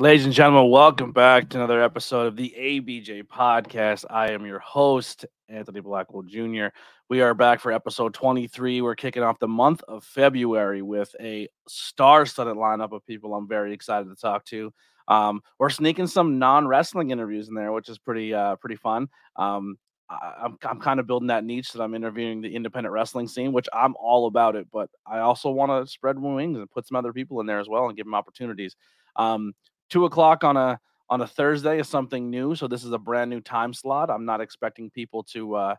Ladies and gentlemen, welcome back to another episode of the ABJ podcast. I am your host, Anthony Blackwell Jr. We are back for episode 23. We're kicking off the month of February with a star studded lineup of people I'm very excited to talk to. Um, we're sneaking some non wrestling interviews in there, which is pretty uh, pretty fun. Um, I, I'm, I'm kind of building that niche that I'm interviewing the independent wrestling scene, which I'm all about it. But I also want to spread wings and put some other people in there as well and give them opportunities. Um, two o'clock on a on a Thursday is something new. So this is a brand new time slot. I'm not expecting people to uh,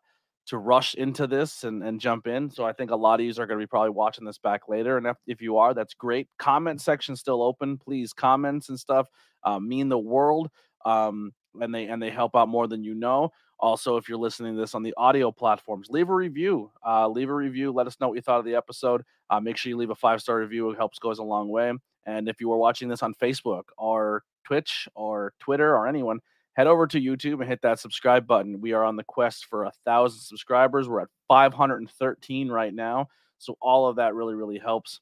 to rush into this and, and jump in. So I think a lot of you are going to be probably watching this back later. And if, if you are, that's great. Comment section still open. Please comments and stuff uh, mean the world. Um, and they and they help out more than you know. Also, if you're listening to this on the audio platforms, leave a review. Uh, leave a review. Let us know what you thought of the episode. Uh, make sure you leave a five star review. It helps goes a long way. And if you are watching this on Facebook or Twitch or Twitter or anyone, head over to YouTube and hit that subscribe button. We are on the quest for a thousand subscribers. We're at 513 right now. So all of that really, really helps.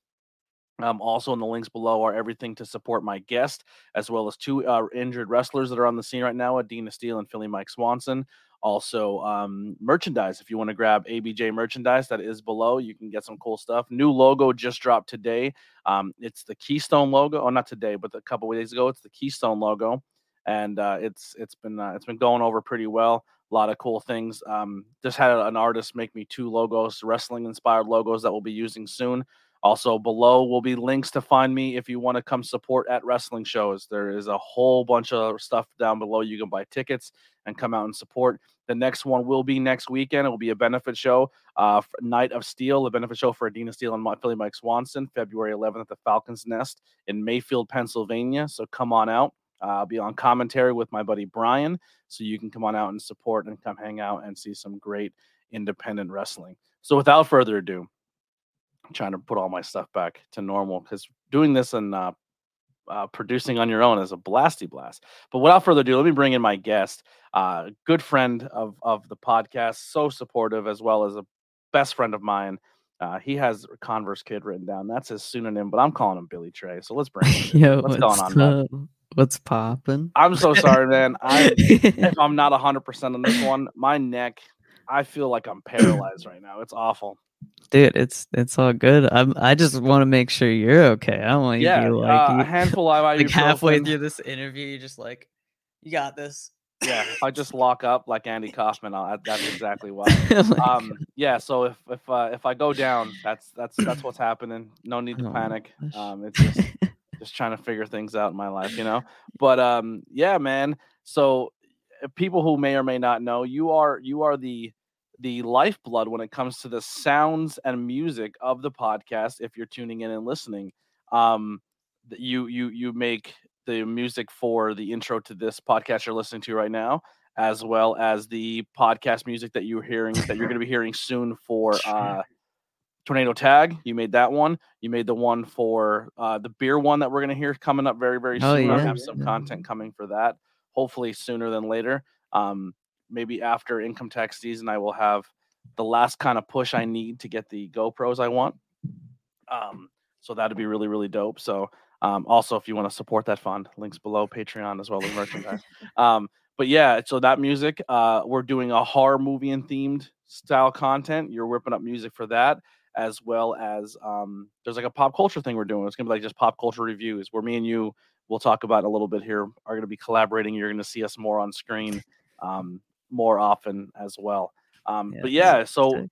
Um, also, in the links below are everything to support my guest, as well as two uh, injured wrestlers that are on the scene right now, Adena Steele and Philly Mike Swanson. Also, um, merchandise. If you want to grab ABJ merchandise, that is below. You can get some cool stuff. New logo just dropped today. Um, it's the Keystone logo. Oh, not today, but a couple days ago. It's the Keystone logo, and uh, it's it's been uh, it's been going over pretty well. A lot of cool things. Um, just had an artist make me two logos, wrestling inspired logos that we'll be using soon. Also, below will be links to find me if you want to come support at wrestling shows. There is a whole bunch of stuff down below. You can buy tickets and come out and support. The next one will be next weekend. It will be a benefit show, uh, Night of Steele, a benefit show for Adena Steele and Philly Mike Swanson, February 11th at the Falcons Nest in Mayfield, Pennsylvania. So come on out. Uh, I'll be on commentary with my buddy Brian, so you can come on out and support and come hang out and see some great independent wrestling. So without further ado, trying to put all my stuff back to normal because doing this and uh, uh, producing on your own is a blasty blast. But without further ado, let me bring in my guest, uh, good friend of of the podcast, so supportive as well as a best friend of mine. Uh, he has Converse Kid written down. That's his pseudonym, but I'm calling him Billy Tray. So let's bring him. Yo, what's, what's going on? What's popping? I'm so sorry, man. I, I'm not 100 percent on this one, my neck, I feel like I'm paralyzed right now. It's awful. Dude, it's it's all good. I'm I just want to make sure you're okay. I want you Yeah, to be like, uh, you- a handful of like halfway through this interview, you're just like, you got this. Yeah, I just lock up like Andy Kaufman, I'll, that's exactly why. Oh um yeah so if if uh, if i go down that's that's that's what's happening no need to Oh panic um it's just just trying to figure things out in my life you know but um yeah man so uh, people who may or may not know you are you are the the lifeblood when it comes to the sounds and music of the podcast if you're tuning in and listening. Um you you you make the music for the intro to this podcast you're listening to right now as well as the podcast music that you're hearing that you're going to be hearing soon for uh tornado tag. You made that one. You made the one for uh the beer one that we're going to hear coming up very very Oh, soon. I have some yeah. content coming for that hopefully sooner than later. Um maybe after income tax season i will have the last kind of push i need to get the gopros i want. Um so that'd be really really dope. So um also if you want to support that fund links below patreon as well as merchandise. Um but yeah so that music uh we're doing a horror movie and themed style content. You're whipping up music for that as well as um there's like a pop culture thing we're doing. It's gonna be like just pop culture reviews where me and you we'll talk about a little bit here are gonna be collaborating. You're gonna see us more on screen. Um more often as well. Um but Yeah, yeah so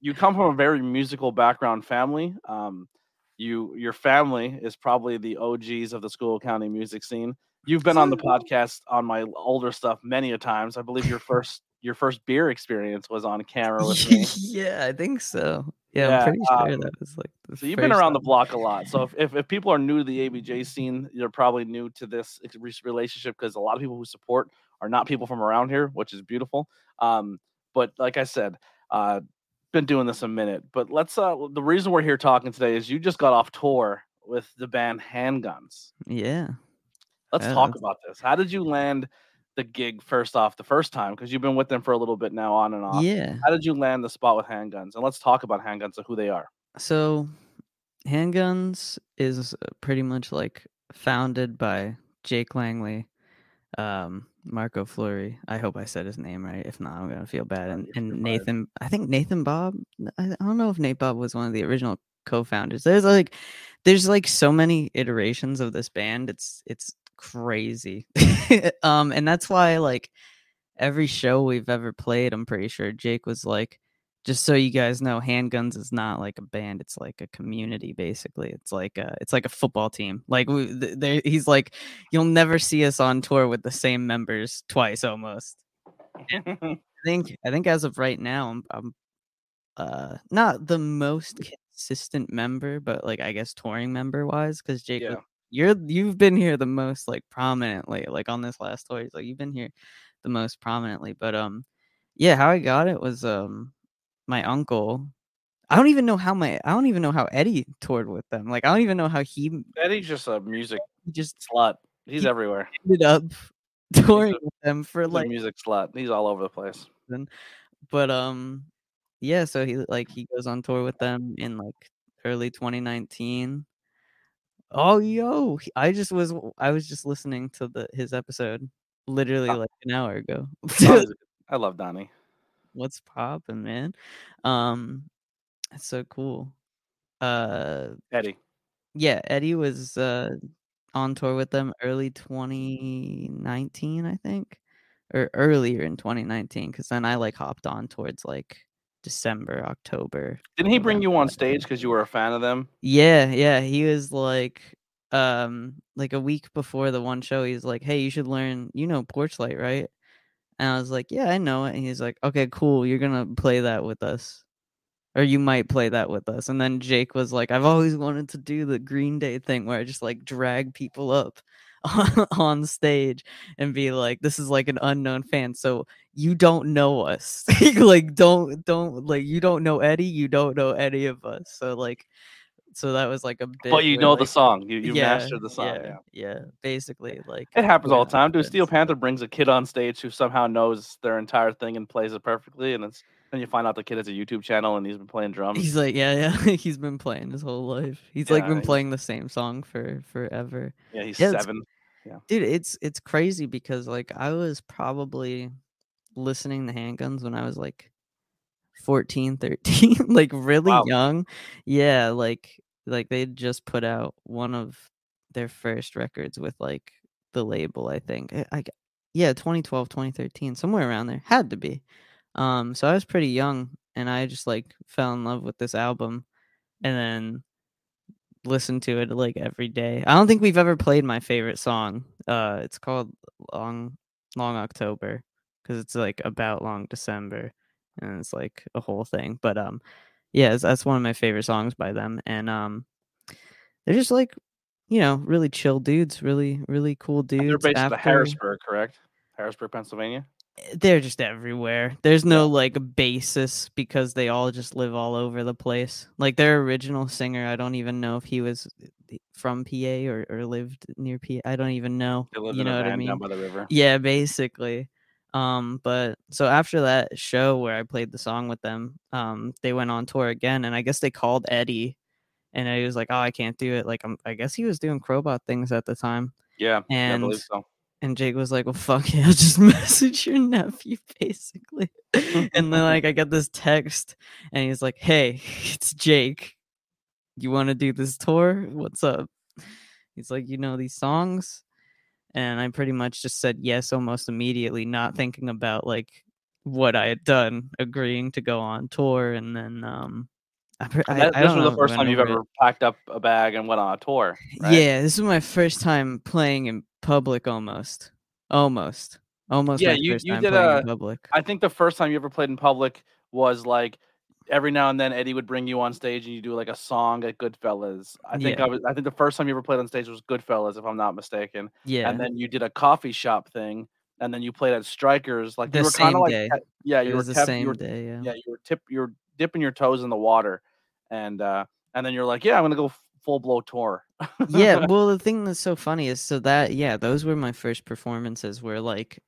you come from a very musical background family. Um you your family is probably the og's of the Schuylkill County music scene. You've been on the podcast on my older stuff many a times. I believe your first your first beer experience was on camera with me. Yeah, I think so. Yeah, Yeah, I'm pretty sure um, that was like so you've been around the block a lot. So if, if, if people are new to the abj scene you're probably new to this relationship because a lot of people who support are not people from around here which is beautiful. Um but like i said uh been doing this a minute but let's uh the reason we're here talking today is you just got off tour with the band handguns. Yeah. let's Yeah, talk about this. How did you land the gig first off the first time? Because you've been with them for a little bit now on and off. Yeah. how did you land the spot with handguns? And let's talk about handguns and who they are. So, handguns is pretty much like founded by Jake Langley, um, Marco Fleury. I hope I said his name right. If not, I'm gonna feel bad. And, and. Nathan, I think Nathan Bob. I I don't know if Nate Bob was one of the original co-founders. There's like, there's like so many iterations of this band. It's it's crazy. um, and that's why like every show we've ever played, I'm pretty sure Jake was like, just so you guys know, Handguns is not like a band. It's like a community, basically. It's like a, it's like a football team. Like we, he's like, you'll never see us on tour with the same members twice, almost. I think, I think as of right now, I'm, I'm uh, not the most consistent member, but like I guess touring member wise, because Jake, Yeah. you're you've been here the most like prominently, like on this last tour. He's like you've been here the most prominently, but um, yeah, how I got it was um, my uncle. I don't even know how my I don't even know how Eddie toured with them. Like I don't even know how he Eddie's just a music just slut. He's He- everywhere. ended up touring with them for like music slut. He's all over the place. but um yeah so he like he goes on tour with them in like early 2019 oh yo i just was i was just listening to the his episode literally Ah. like an hour ago I love Donnie. What's poppin man um it's so cool uh Eddie. yeah eddie was uh on tour with them early 2019 i think or earlier in 2019 because then i like hopped on towards like december october Didn't he bring you on stage because you were a fan of them? yeah yeah he was like um like a week before the one show he's like hey you should learn you know porch light right and i was like yeah i know it. And he's like okay cool you're gonna play that with us. Or you might play that with us. And then jake was like i've always wanted to do the green day thing where i just like drag people up on stage and be like this is like an unknown fan so you don't know us. Like don't don't like you don't know eddie you don't know any of us. So like so that was like a bit But you know the song. You you yeah, mastered the song. Yeah. yeah, yeah basically like It happens all the time. Dude, Steel Panther brings a kid on stage who somehow knows their entire thing and plays it perfectly, and it's then you find out the kid has a YouTube channel and he's been playing drums. He's like, yeah, yeah. He's been playing his whole life. He's like been playing the same song for forever. yeah, he's yeah, seven. Dude, it's it's crazy because like I was probably listening to handguns when I was like 14, 13, like really Wow. young. Yeah, like like they just put out one of their first records with like the label, I think. I, I g- yeah, 2012, 2013, somewhere around there. Had to be. Um so I was pretty young and I just like fell in love with this album and then listened to it like every day. I don't think we've ever played my favorite song. Uh it's called Long Long October because it's like about Long December and it's like a whole thing. But um yeah, it's- that's one of my favorite songs by them and um they're just like you know, really chill dudes, really really cool dudes. They're based after- Harrisburg, correct? Harrisburg, Pennsylvania. they're just everywhere. There's no like basis because they all just live all over the place. Like their original singer, I don't even know if he was uh, from PA or, or lived near PA. I don't even know. You know what I mean? down by the river. Yeah, basically. Um, but so after that show where I played the song with them, um, they went on tour again, and I guess they called Eddie, and he was like, "Oh, I can't do it." Like, I'm, I guess he was doing Crowbot things at the time, Yeah, yeah, and believe so. and Jake was like, "Well, fuck yeah, just message your nephew, basically." and then like I get this text, and he's like, "Hey, it's Jake. You want to do this tour? What's up?" He's like, "You know these songs," and I pretty much just said yes almost immediately, not thinking about like what I had done, agreeing to go on tour, and then um, I, I, That- I this don't was know the first time you've over it. ever packed up a bag and went on a tour. Right? Yeah, this is my first time playing in public almost. Almost. Almost Yeah, my you- first you time did a- in public. I think the first time you ever played in public was like every now and then Eddie would bring you on stage and you do like a song at Goodfellas. I think Yeah. I was I think the first time you ever played on stage was Goodfellas, if I'm not mistaken. Yeah. And then you did a coffee shop thing, and then you played at Strikers. Like The you were kind same of like day. yeah, it you were was the same you were, day, yeah. yeah, you were tip you were dipping your toes in the water, and uh and then you're like, yeah, I'm gonna go full blow tour. yeah, well the thing that's so funny is so that yeah, those were my first performances where like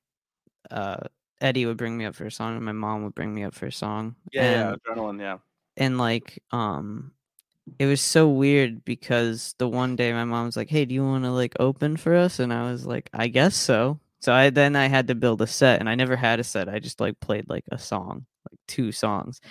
uh Eddie would bring me up for a song and my mom would bring me up for a song. yeah, and, yeah, adrenaline, yeah. and like um it was so weird because the one day my mom was like, "Hey, do you want to like open for us?" And I was like, "I guess so." So I then I had to build a set, and I never had a set. I just like played like a song, like two songs.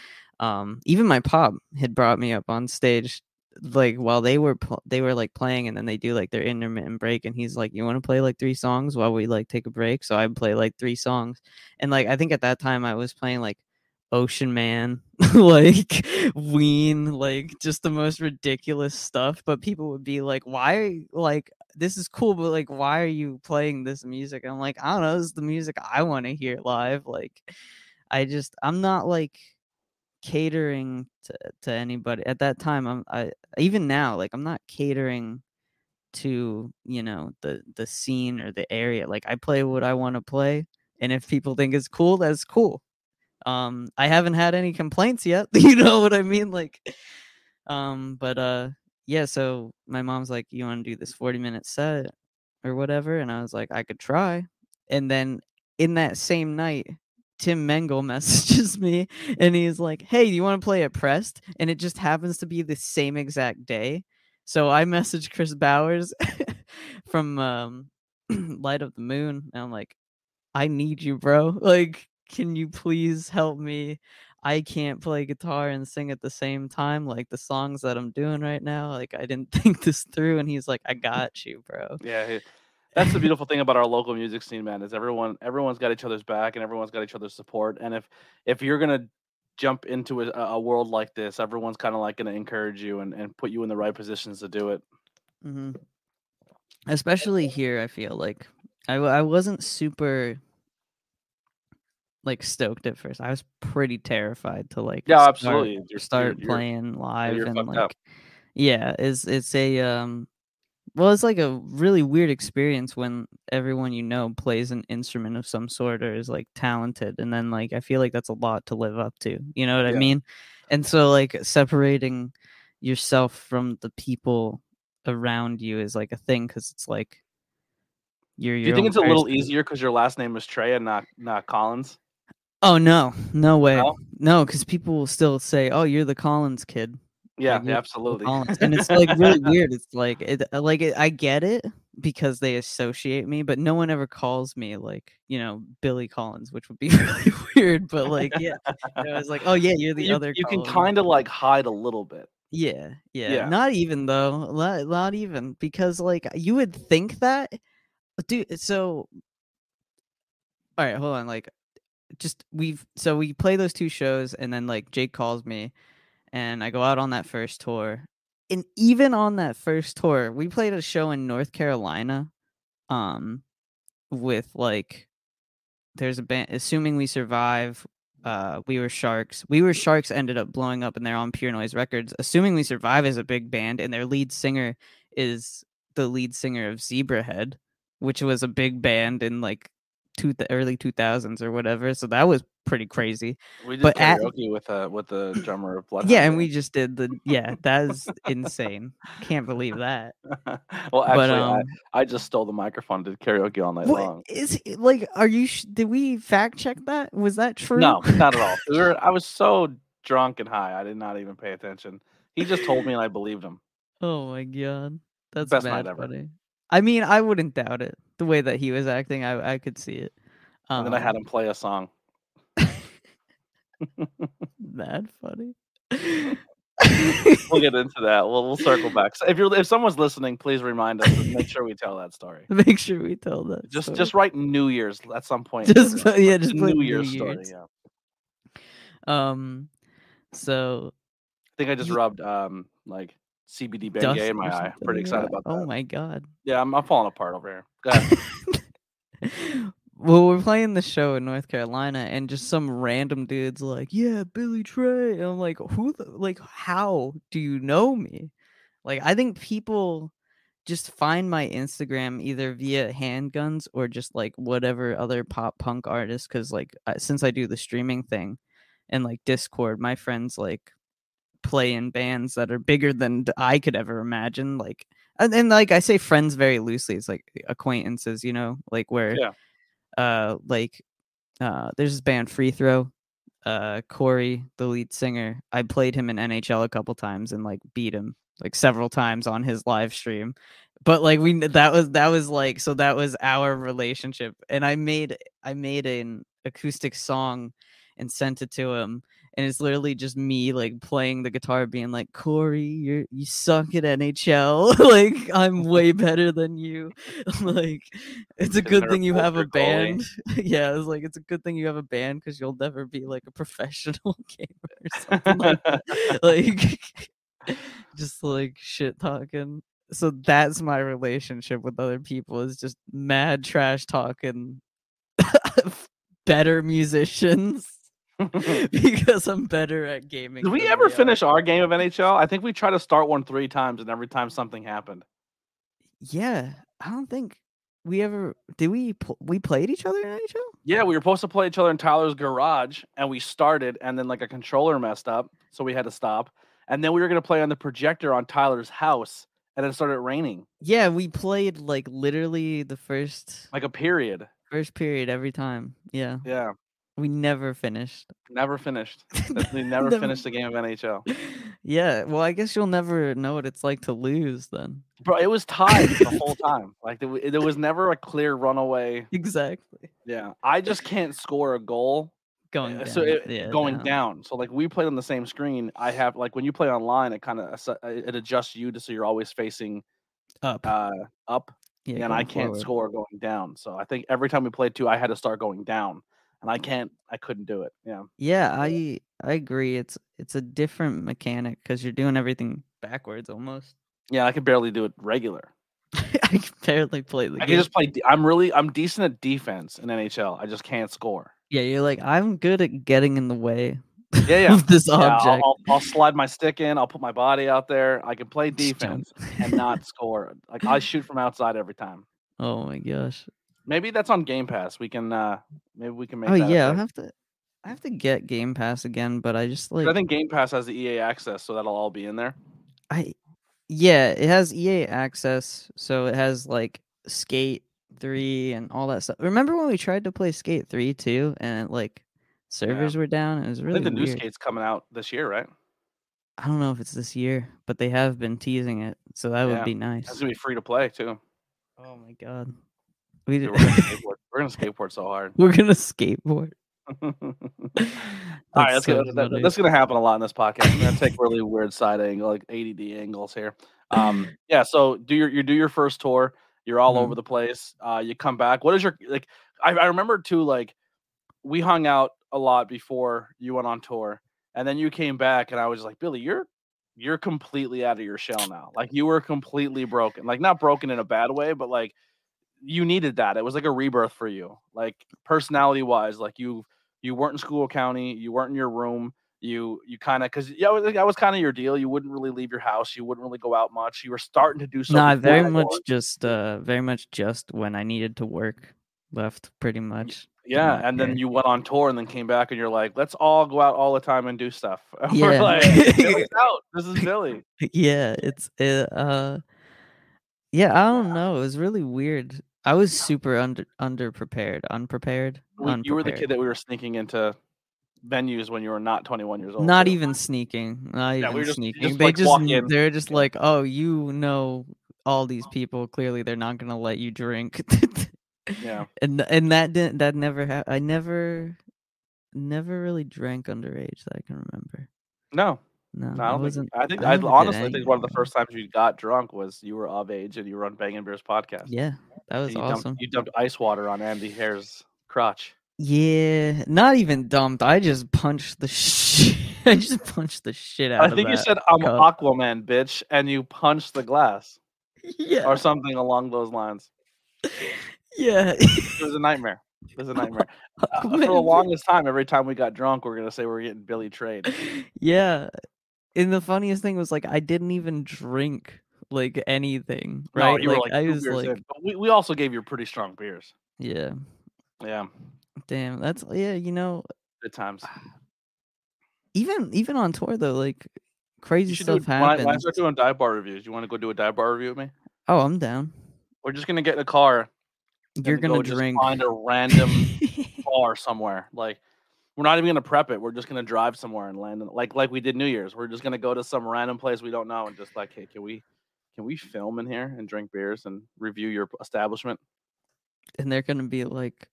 Um, even my pop had brought me up on stage, like while they were pl- they were like playing, and then they do like their intermittent break, and he's like, "You want to play like three songs while we like take a break?" So I play like three songs, and like I think at that time I was playing like Ocean Man, like Ween, like just the most ridiculous stuff. But people would be like, "Why? Like this is cool, but like, why are you playing this music?" And I'm like, "I don't know. This is the music I want to hear live." Like, I just I'm not like catering to, to anybody at that time. I'm I even now like I'm not catering to you know the the scene or the area. Like I play what I want to play, and if people think it's cool, that's cool um, I haven't had any complaints yet. you know what I mean? Like, um, but uh, yeah. So my mom's like, "You want to do this forty minute set or whatever?" And I was like, "I could try." And then in that same night, Tim Mengle messages me and he's like, Hey, you want to play at Pressed? And it just happens to be the same exact day. So I message Chris Bowers from um, Light of the Moon. And I'm like, I need you, bro. Like, can you please help me? I can't play guitar and sing at the same time, like the songs that I'm doing right now. Like I didn't think this through, and he's like, "I got you, bro." Yeah, that's the beautiful thing about our local music scene, man. Is everyone everyone's got each other's back and everyone's got each other's support. And if if you're gonna jump into a, a world like this, everyone's kind of like gonna encourage you and, and put you in the right positions to do it. Mm-hmm. Especially here, I feel like I I wasn't super like stoked at first. I was pretty terrified to like yeah, start, absolutely you're, start you're, playing live and like up. yeah, it's it's a um well, it's like a really weird experience when everyone you know plays an instrument of some sort or is like talented and then like I feel like that's a lot to live up to. You know what yeah. I mean? And so like separating yourself from the people around you is like a thing cuz it's like you're, Do you think it's person. a little easier because your last name is Tray and not not Collins? Oh no, no way, no, because people will still say, "Oh, you're the Collins kid." Yeah, like, absolutely. and it's like really weird. It's like it, uh, like it, I get it because they associate me, but no one ever calls me like you know Billy Collins, which would be really weird. But like, yeah, you know, it's like, oh yeah, you're the you, other. You Collins. can kind of like hide a little bit. Yeah, yeah, yeah. Not even though, not, not even because like you would think that, dude. So, all right, hold on. Like just we've so we play those two shows and then like Jake calls me and I go out on that first tour. And even on that first tour, we played a show in North Carolina um with like there's a band assuming we survive uh we were sharks we were sharks ended up blowing up and they're on pure noise records assuming we survive is a big band and their lead singer is the lead singer of zebrahead which was a big band in like two the early 2000s or whatever so that was pretty crazy we did but karaoke at, with uh with the drummer of blood yeah and we just did the yeah that is insane can't believe that well actually but, um, I, I, just stole the microphone did karaoke all night what, long. is like are you did we fact check that? Was that true? No not at all we were i was so drunk and high i did not even pay attention. He just told me and i believed him. Oh my god that's best night ever. funny. I mean, I wouldn't doubt it. The way that he was acting, I I could see it. Um, and then I had um him play a song. that funny. we'll get into that. We'll we'll circle back. So if you're if someone's listening, please remind us and make sure we tell that story. Make sure we tell that. Just story. just write New Year's at some point. Just yeah, just New Year's, New Year's story. Yeah. Um. So. I think I just rubbed um like CBD Bengay in my eye. Pretty excited about oh that. Oh my god. Yeah, I'm, I'm falling apart over here. Go ahead. well, we're playing the show in North Carolina, and just some random dudes like, "Yeah, Billy Tray." And I'm like, "Who? The, like, how do you know me?" Like, I think people just find my Instagram either via handguns or just like whatever other pop punk artist. Because like, since I do the streaming thing and like Discord, my friends like play in bands that are bigger than I could ever imagine. Like, and, and like I say, friends very loosely. It's like acquaintances, you know, like where, yeah. uh, like, uh, there's this band Free Throw. uh Corey, the lead singer, I played him in NHL a couple times and like beat him like several times on his live stream. But like we that was that was like so that was our relationship and I made I made an acoustic song and sent it to him and it's literally just me like playing the guitar being like corey you you suck at nhl like i'm way better than you. Like it's a good thing you have a band. Yeah it's like it's a good thing you have a band because you'll never be like a professional gamer or something like like just like shit talking. So that's my relationship with other people is just mad trash talking better musicians because I'm better at gaming. Did we ever finish our game of NHL? I think we tried to start one three times, and every time something happened. Yeah, I don't think we ever did. We pl- we played each other in NHL. Yeah, we were supposed to play each other in Tyler's garage, and we started, and then like a controller messed up, so we had to stop. And then we were gonna play on the projector on Tyler's house, and it started raining, Yeah, we played like literally the first like a period. first period every time. Yeah, Yeah, we never finished. never finished. We never finished the game of NHL, Yeah, well, I guess you'll never know what it's like to lose then. bro. It was tied the whole time. Like there, wa- there was never a clear runaway. Exactly. Yeah, I just can't score a goal Going Uh, down. so it, yeah, going down. So like we played on the same screen. I have like when you play online, it kind of it adjusts you to so you're always facing up. uh up, yeah, and I going can't forward. score going down. So I think every time we played two, I had to start going down, and I can't. I couldn't do it. Yeah, Yeah, I I agree. It's it's a different mechanic because you're doing everything backwards almost. yeah. I could barely do it regular. I can barely play the I can game. just play. de- I'm really I'm decent at defense in NHL. I just can't score. Yeah, you're like I'm good at getting in the way Yeah, yeah. of this Yeah, I'll, object. I'll, I'll slide my stick in. I'll put my body out there. I can play defense and not score. Like I shoot from outside every time. oh my gosh. Maybe that's on Game Pass. We can uh maybe we can make Oh that yeah, I have to I have to get Game Pass again, but I just like I think Game Pass has the EA access, so that'll all be in there. I yeah, it has EA access, so it has like Skate 3 and all that stuff. Remember when we tried to play Skate 3 too and like servers were down? It was I really think the new skate's coming out this year, right? I don't know if it's this year, but they have been teasing it, so that Yeah, would be nice. It's gonna be free to play too. Oh my god. We did, we're, gonna skateboard. we're gonna skateboard so hard. we're gonna skateboard. all right, That's that's, so gonna, that- that's gonna happen a lot in this podcast. I'm gonna take really weird side angle, like ADD angles here. Um, yeah. So do your you do your first tour. You're all Mm-hmm. over the place. Uh, you come back. What is your like? I, I remember too. Like we hung out a lot before you went on tour, and then you came back, and I was like, Billy, you're you're completely out of your shell now. Like you were completely broken. Like not broken in a bad way, but like you needed that. It was like a rebirth for you. Like personality wise, like you you weren't in Schuylkill County, you weren't in your room. You you kind of because yeah, that was, kind of your deal. You wouldn't really leave your house. You wouldn't really go out much. You were starting to do so. Nah, very much just uh very much just when I needed to work left pretty much. Yeah, and then you went on tour and then came back and you're like, let's all go out all the time and do stuff. And Yeah. We're like, out. This is Billy. yeah, it's it, uh yeah, I don't know. It was really weird. I was super under underprepared, unprepared. We- you were the kid that we were sneaking into venues when you were not 21 years old. Not even sneaking. Not Yeah, even we just- sneaking. just, they like, just walk kn- in. they're just like, oh, you know all these people. Clearly, they're not gonna let you drink. Yeah. and and that didn't that never happened. I never, never really drank underage that I can remember. No, No, no, I wasn't. think. I think. I I, honestly think one of the first times you got drunk was you were of age and you were on Bangin' Beers podcast. Yeah, that was you awesome. Dumped, you dumped ice water on Andy Hare's crotch. Yeah, not even dumped. I just punched the shit. I just punched the shit out I think you said I'm cup. Aquaman, bitch, and you punched the glass Yeah, or something along those lines. yeah. It was a nightmare. It was a nightmare. Uh, for the longest time, every time we got drunk, we are gonna say we are getting Billy Trade. yeah. And the funniest thing was like I didn't even drink like anything, No, right? you were like I was like, in. But we, we also gave you pretty strong beers. yeah, Yeah, damn, that's yeah. You know, good times. Ah, even even on tour though, like crazy do stuff it, when, I, happens. when I start doing dive bar reviews, you want to go do a dive bar review with me? oh, I'm down. We're just gonna get in a car. You're gonna go drink. Find a random bar somewhere. Like We're not even gonna prep it. We're just gonna drive somewhere and land in, like like we did New Year's. We're just gonna go to some random place we don't know and just like, hey, can we can we film in here and drink beers and review your establishment? And they're gonna be like,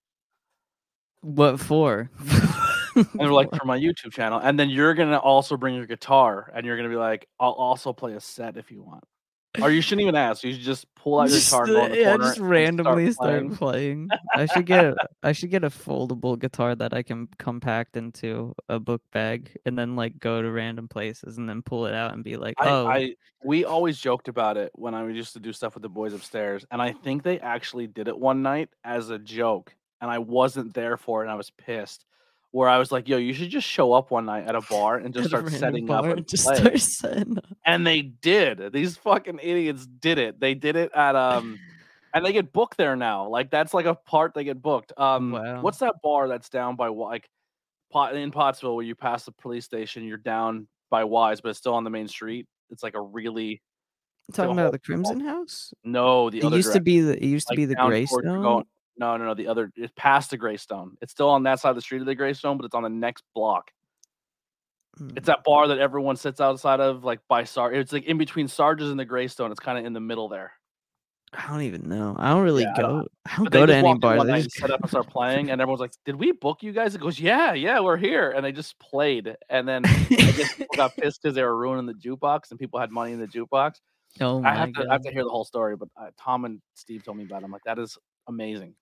"What for?" and they're like for my YouTube channel. And then you're gonna also bring your guitar and you're gonna be like, I'll also play a set if you want. Or you shouldn't even ask. You should just pull out your Just, guitar, uh, the yeah, just and randomly start playing. playing. I should get I should get a foldable guitar that I can compact into a book bag and then like go to random places and then pull it out and be like, I, oh, I we always joked about it when I used to do stuff with the boys upstairs, and I think they actually did it one night as a joke, and I wasn't there for it, and I was pissed. Where I was like, "Yo, you should just show up one night at a bar and just start setting up and just play." start setting up. And they did. These fucking idiots did it. They did it at um, and they get booked there now. Like that's like a part they get booked. Um, Wow. what's that bar that's down by like pot in Pottsville where you pass the police station, you're down by Wise, but it's still on the main street. It's like a really Talking about the Crimson House? no. The It other used to be the it used to like be the Greystone. going- No, no, no. The other it's past the Greystone. It's still on that side of the street of the Greystone, but it's on the next block. Mm. It's that bar that everyone sits outside of, like by Sarge. It's like in between Sarge's and the Greystone. It's kind of in the middle there. I don't even know. I don't really Yeah, I don't- go. I don't go to any bars. one just set up and start playing, and everyone's like, "Did we book you guys?" It goes, "Yeah, yeah, we're here." And they just played, and then I guess people got pissed because they were ruining the jukebox, and people had money in the jukebox. oh I have to, I have to hear the whole story, but uh, Tom and Steve told me about. it. I'm like, that is amazing.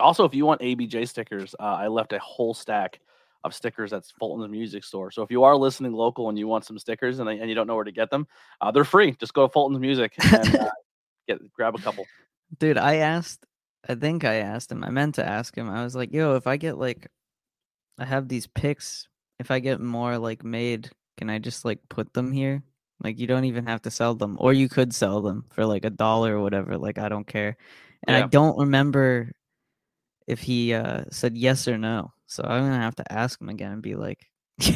Also, if you want ABJ stickers, uh, I left a whole stack of stickers at Fulton's Music Store. So if you are listening local and you want some stickers and, and you don't know where to get them, uh, they're free. Just go to Fulton's Music and uh, get grab a couple. Dude, I asked I think I asked him. I meant to ask him. I was like, "Yo, if I get like I have these picks. if I get more like made, can I just like put them here? Like you don't even have to sell them or you could sell them for like a dollar or whatever. Like I don't care." And Yeah. I don't remember if he uh said yes or no. So I'm going to have to ask him again and be like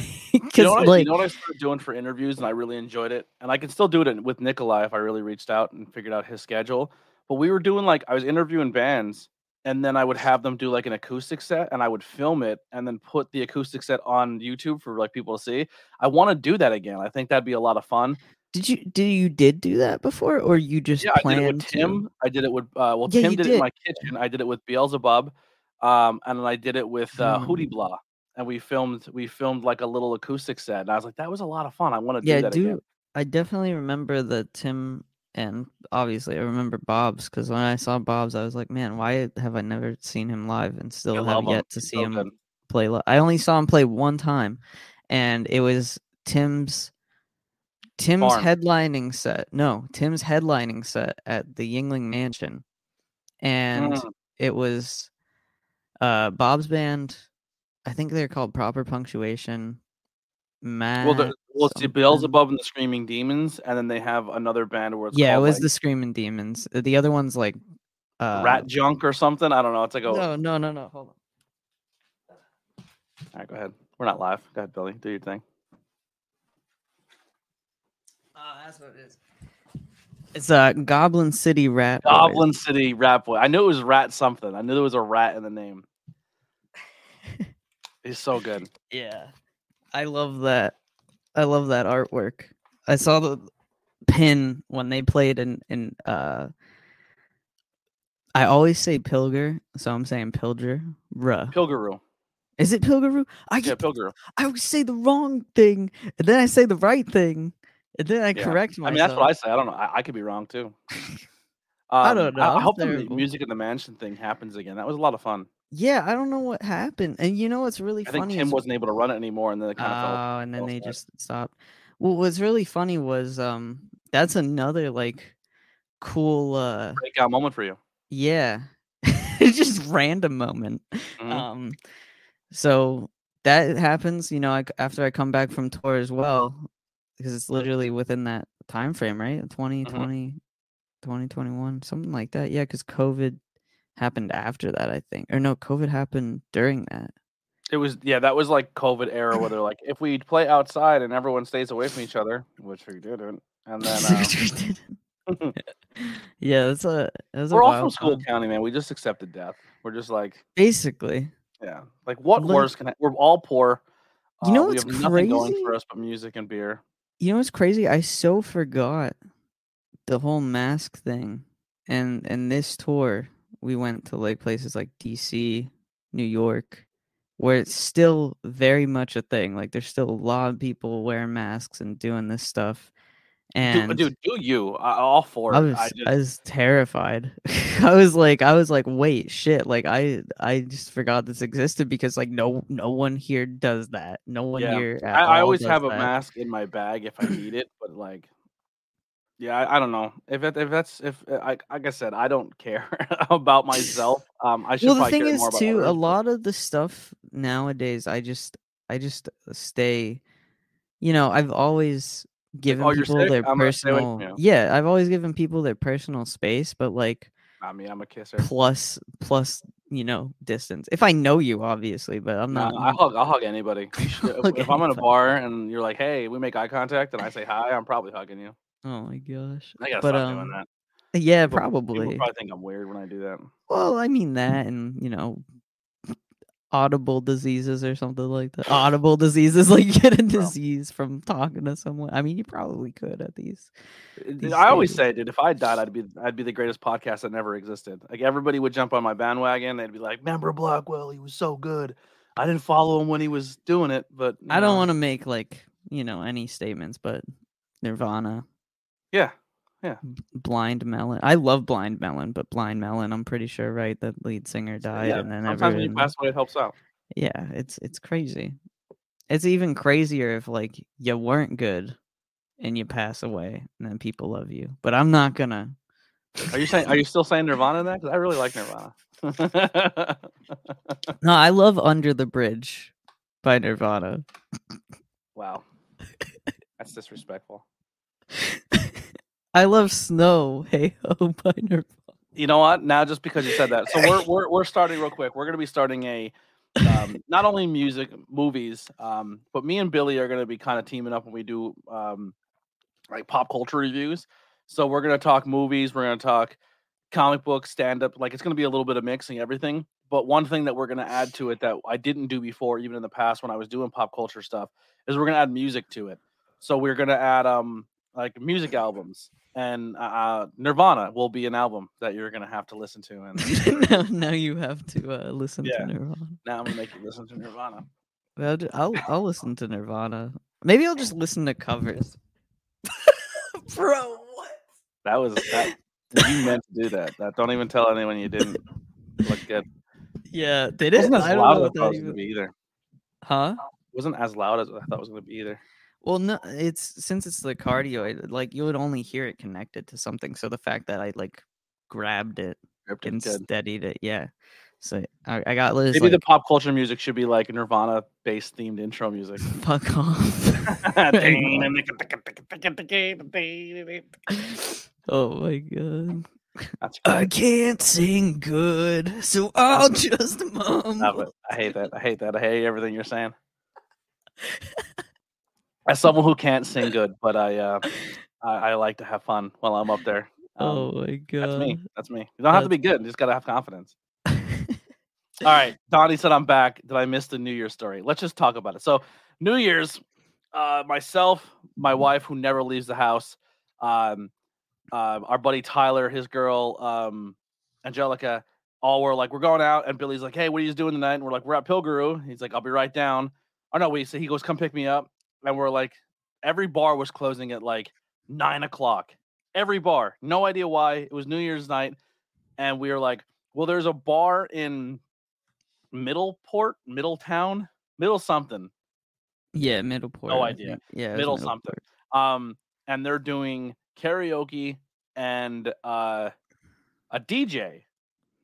You know, what like you know what I started doing for interviews, and I really enjoyed it. And I can still do it with Nikolai if I really reached out and figured out his schedule. But we were doing like I was interviewing bands, and then I would have them do like an acoustic set, and I would film it, and then put the acoustic set on YouTube for like people to see. I want to do that again. I think that'd be a lot of fun. Did you did you did do that before or you just Yeah, I did planned it with to? Tim. I did it with uh, well, Yeah, Tim you did, it in my kitchen. I did it with Beelzebub, um, and then I did it with uh, Hootie Mm. Blah. And we filmed we filmed like a little acoustic set, and I was like, that was a lot of fun. I want to do yeah, that do. again. I definitely remember the Tim and obviously I remember Bob's because when I saw Bob's, I was like, man, why have I never seen him live and still have yet to see so him good. play live? I only saw him play one time, and it was Tim's Tim's Farm. headlining set. No, Tim's headlining set at the Yuengling Mansion, and Mm. it was uh Bob's band. I think they're called Proper Punctuation. Matt. Well, the, well, it's the. Beelzebub and the Screaming Demons, and then they have another band where it's yeah, it was like, the Screaming Demons. Uh, The other one's like uh, Rat Junk or something. I don't know. It's like a. No, no, no, no. Hold on. All right, go ahead. We're not live. Go ahead, Billy. Do your thing. Oh, that's what it is. It's a Goblin City Rat. Boys. Goblin City Rat Boy. I knew it was Rat something. I knew there was a rat in the name. He's so good. Yeah, I love that. I love that artwork. I saw the pin when they played in in. uh I always say Pilger, so I'm saying Pilger. Ruh. Pilgaroo. Is it Pilgaroo? I Yeah, get, Pilgaroo. I always say the wrong thing, and then I say the right thing, and then I Yeah. correct myself. I mean, that's what I say. I don't know. I, I could be wrong too. I Um, don't know, I, I'm hope the terrible. mu- music in the mansion thing happens again. That was a lot of fun. Yeah, I don't know what happened. And you know what's really funny? I think Tim wasn't able to run it anymore, and then it kind of fell. Oh, and then fell they just stopped. What was really funny was um that's another like cool uh breakout moment for you. yeah. it's just random moment. Mhm. Um so that happens, you know, I, after I come back from tour as well because it's literally within that time frame, right? 2020 2021, something like that. Yeah, cuz COVID happened after that, I think. Or no, COVID happened during that. It was yeah, that was like COVID era where they're like, if we play outside and everyone stays away from each other, which we didn't, and then we didn't. yeah, that's a that's we're all from School time. County, man. We just accepted death. We're just like, Basically, Yeah, like what Like- worse can I, we're all poor. You know uh, we what's have nothing going for us but music and beer. You know what's crazy? I so forgot the whole mask thing. And and this tour, we went to like places like DC, New York, where it's still very much a thing. Like there's still a lot of people wearing masks and doing this stuff. And dude, do you? I, all for I was I I, just, was terrified. I was like I was like wait shit like I I just forgot this existed because like no no one here does that. No one Yeah. here I, I always have a mask in my bag if I need it, but like, yeah, I, I don't know if it, if that's if uh, I like I said, I don't care about myself. Um, I should. Probably have a mask. Well the thing is too a others, lot of the stuff nowadays i just i just stay you know i've always given "Oh, people their I'm gonna stay away from personal yeah i've always given people their personal space but like I mean, I'm a kisser. plus plus you know distance if i know you obviously but i'm No, not I hug. I'll hug anybody. You if, Hug if I'm in a bar and you're like, "Hey," we make eye contact, and I say hi, I'm probably hugging you. oh my gosh I gotta but stop um doing that. yeah People- probably People probably think I'm weird when I do that. well i mean that and you know audible diseases or something like that audible diseases like get a disease from talking to someone i mean you probably could at these uh, these I always say, dude, if I died, I'd be I'd be the greatest podcast that never existed. Like everybody would jump on my bandwagon. They'd be like, "Remember Blackwell? He was so good. I didn't follow him when he was doing it, but I don't want to make like you know any statements, but Nirvana, Yeah, Blind Melon. I love Blind Melon, but Blind Melon, I'm pretty sure, right? The lead singer died, yeah. and then Sometimes when you pass away, it helps out. Yeah, it's it's crazy. It's even crazier if like you weren't good, and you pass away, and then people love you. But I'm not gonna. Are you saying? Are you still saying Nirvana? Then, because I really like Nirvana. No, I love Under the Bridge by Nirvana. wow, that's disrespectful. I love Snow. Hey ho by Nirvana. You know what? Now, just because you said that, so we're we're we're starting real quick. We're gonna be starting a um, not only music movies, um, but me and Billy are gonna be kind of teaming up when we do um, like pop culture reviews. So we're gonna talk movies. We're gonna talk comic books, stand up. Like it's gonna be a little bit of mixing everything. But one thing that we're gonna add to it that I didn't do before, even in the past when I was doing pop culture stuff, is we're gonna add music to it. So we're gonna add um like music albums and uh, Nirvana will be an album that you're gonna have to listen to. And now, now you have to uh, listen Yeah. to Nirvana. now I'm gonna make you listen to Nirvana. I'll, I'll I'll listen to Nirvana. Maybe I'll just listen to covers. Bro, what? That was that. you meant to do that. That don't even tell anyone you didn't. Look good. Yeah, they didn't. wasn't as I don't loud know as I what thought that it was even. gonna be either. Huh? Wasn't as loud as I thought it was gonna be either. Well, no, it's since it's the cardioid. Like you would only hear it connected to something. So the fact that I like grabbed it Ripped and good. steadied it, yeah. So I, I got Liz. Maybe like, the pop culture music should be like Nirvana based themed intro music. fuck off. oh my god. I can't sing good, so I'll just mumble. I hate that. I hate that. I hate everything you're saying. As someone who can't sing good, but I uh I, I like to have fun while I'm up there. Um, oh my god. that's me. That's me. You don't have to be good. You just gotta have confidence. All right. Donnie said I'm back. Did I miss the New Year's story? Let's just talk about it. So, New Year's, uh, myself, my wife, who never leaves the house, um, uh, our buddy Tyler, his girl, um, Angelica, all were like, we're going out. And Billy's like, hey, what are you doing tonight? And we're like, we're at Pilguru. He's like, I'll be right down. Oh, no, wait. So he goes, come pick me up. And we're like, every bar was closing at like nine o'clock. Every bar. No idea why. It was New Year's night. And we were like, well, there's a bar in Middleport, Middletown, Middle something. Yeah, Middleport. I idea. Yeah, Middle something. Um, and they're doing karaoke and uh, a DJ.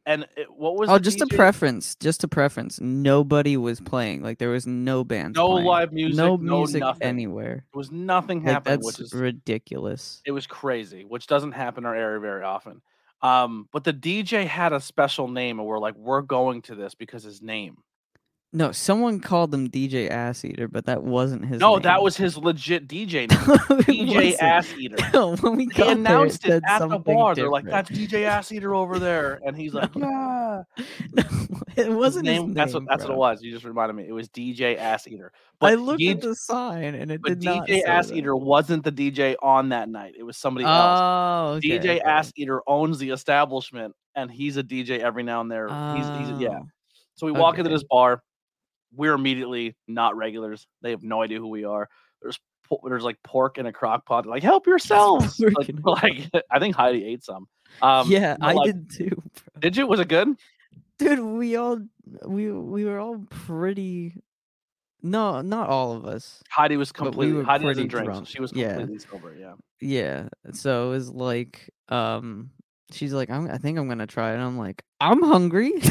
And it, what was Oh, just a preference. Just a preference. Nobody was playing. Like there was no band No playing. live music, No no music nothing. anywhere. There was nothing Like happening, that's which is ridiculous. it was crazy, which doesn't happen in our area very often. Um, but the DJ had a special name, and we're like, we're going to this because his name. No, someone called him DJ Ass Eater, but that wasn't his. No, that was his legit DJ name. DJ. Ass Eater. No, when we They got there, announced it at the bar. They're like, "That's DJ Ass Eater over there," and he's like, "Yeah." no, it wasn't his name, name. that's what that's what it was. You just reminded me. It was DJ Ass Eater. But I looked he- at the sign and it but did not DJ Ass that. Eater wasn't the DJ on that night. It was somebody else. Oh, okay, DJ okay. Ass Eater owns the establishment, and he's a DJ every now and there. He's, he's yeah. Oh, So we walk into this bar. We're immediately not regulars. They have no idea who we are. There's there's like pork in a crock pot. They're like, help yourselves. Like, like, I think Heidi ate some. Um, yeah, I like, did too. bro. Did you? Was it good? Dude, we all we we were all pretty. No, not all of us. Heidi was But we completely. Heidi doesn't drink, so she was Yeah. completely sober. Yeah. Yeah. So it was like, um, she's like, I'm, I think I'm gonna try it. And I'm like, I'm hungry.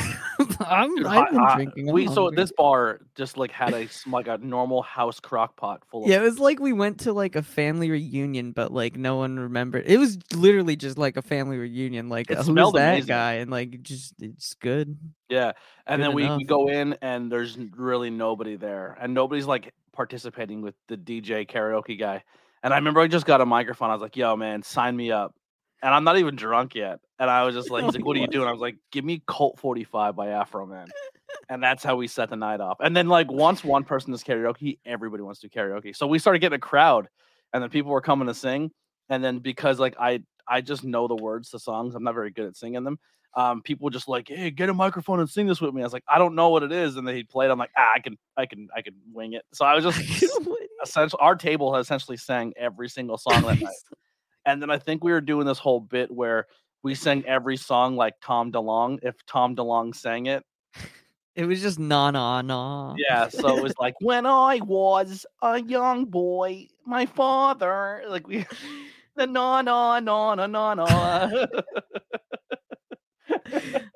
I'm, Dude, I've been Hi- drinking. I'm we so this bar just like had a like a normal house crock pot full of Yeah, it was like we went to like a family reunion, but like no one remembered. It was literally just like a family reunion. Like, It oh, who's that amazing. guy? And like, just it's good. Yeah, and Good then we, we go in and there's really nobody there, and nobody's like participating with the DJ karaoke guy. And I remember I just got a microphone. I was like, "Yo, man, sign me up." And I'm not even drunk yet. And I was just like, "He's like, what are you doing?" I was like, "Give me Colt 45 by Afroman." and that's how we set the night off. And then like once one person does karaoke, everybody wants to do karaoke. So we started getting a crowd, and then people were coming to sing. And then because like I I just know the words to songs, I'm not very good at singing them um, people just like, hey, get a microphone and sing this with me. I was like, I don't know what it is, and then he played. I'm like, ah, I can, I can, I can wing it. So I was just essentially our table essentially sang every single song that night. And then I think we were doing this whole bit where we sang every song like Tom DeLonge. If Tom DeLonge sang it, It was just na na na. yeah. So it was like when I was a young boy, my father, like we, the na na na na na na.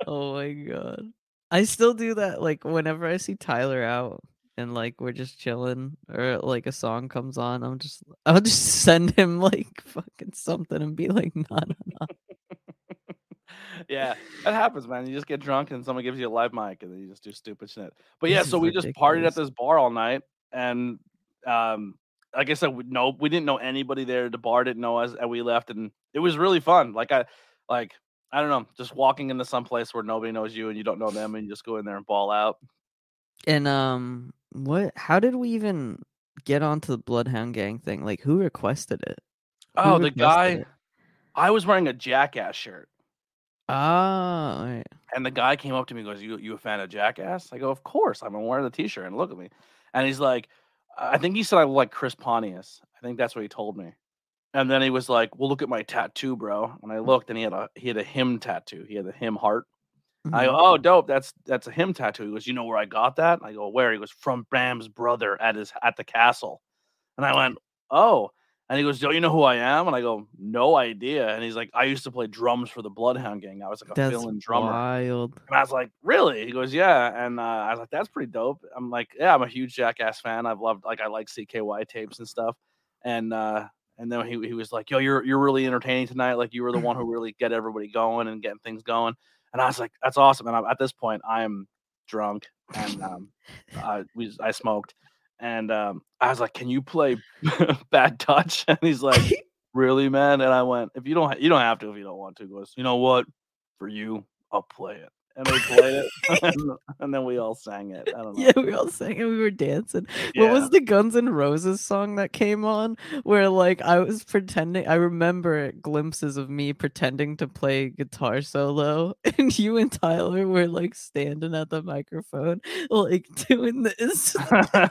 oh my god. I still do that like whenever I see Tyler out and like we're just chilling or like a song comes on, I'm just I'll just send him like fucking something and be like, nah, nah, nah. yeah, that happens, man. You just get drunk and someone gives you a live mic and then you just do stupid shit. But yeah, is so we just partied at this bar all night, and um, like I said, we, no, we didn't know anybody there. The bar didn't know us, and we left, and it was really fun. Like I, like I don't know, just walking into some place where nobody knows you and you don't know them, and you just go in there and ball out. And um what how did we even get onto the Bloodhound Gang thing? Like who requested it? Who Oh, the guy. it? I was wearing a Jackass shirt, Oh, right. and the guy came up to me and goes, "You you a fan of Jackass?" I go, "Of course. I'm wearing the T-shirt." And look at me, and he's like, "I think he said I look like Chris Pontius. I think that's what he told me." And then he was like, "Well, look at my tattoo, bro." And I mm. looked, and he had a he had a HIM tattoo. He had a HIM heart. I go, Mhm. "Oh, dope. That's that's a HIM tattoo." He goes, "You know where I got that?" I go, "Where?" He goes, "From Bam's brother at his at the castle." And I went, "Oh." And he goes, "Don't you know who I am?" And I go, "No idea." And he's like, "I used to play drums for the Bloodhound Gang. I was like a That's fill-in drummer." wild. And I was like, "Really?" He goes, "Yeah." And uh, I was like, "That's pretty dope." I'm like, "Yeah, I'm a huge Jackass fan. I've loved like I like CKY tapes and stuff." And uh, and then he he was like, "Yo, you're you're really entertaining tonight. Like you were the one who really get everybody going and getting things going." And I was like, "That's awesome." And I'm, at this point, I am drunk and um, I we I smoked, and um, I was like, "Can you play Bad Touch?" And he's like, "Really, man?" And I went, "If you don't, ha- you don't have to if you don't want to." He goes, "You know what? For you, I'll play it." And they played it, and, then we all sang it. I don't know. Yeah, we all sang and we were dancing. Yeah. What was the Guns N' Roses song that came on where like I was pretending I remember glimpses of me pretending to play guitar solo and you and Tyler were like standing at the microphone like doing this. I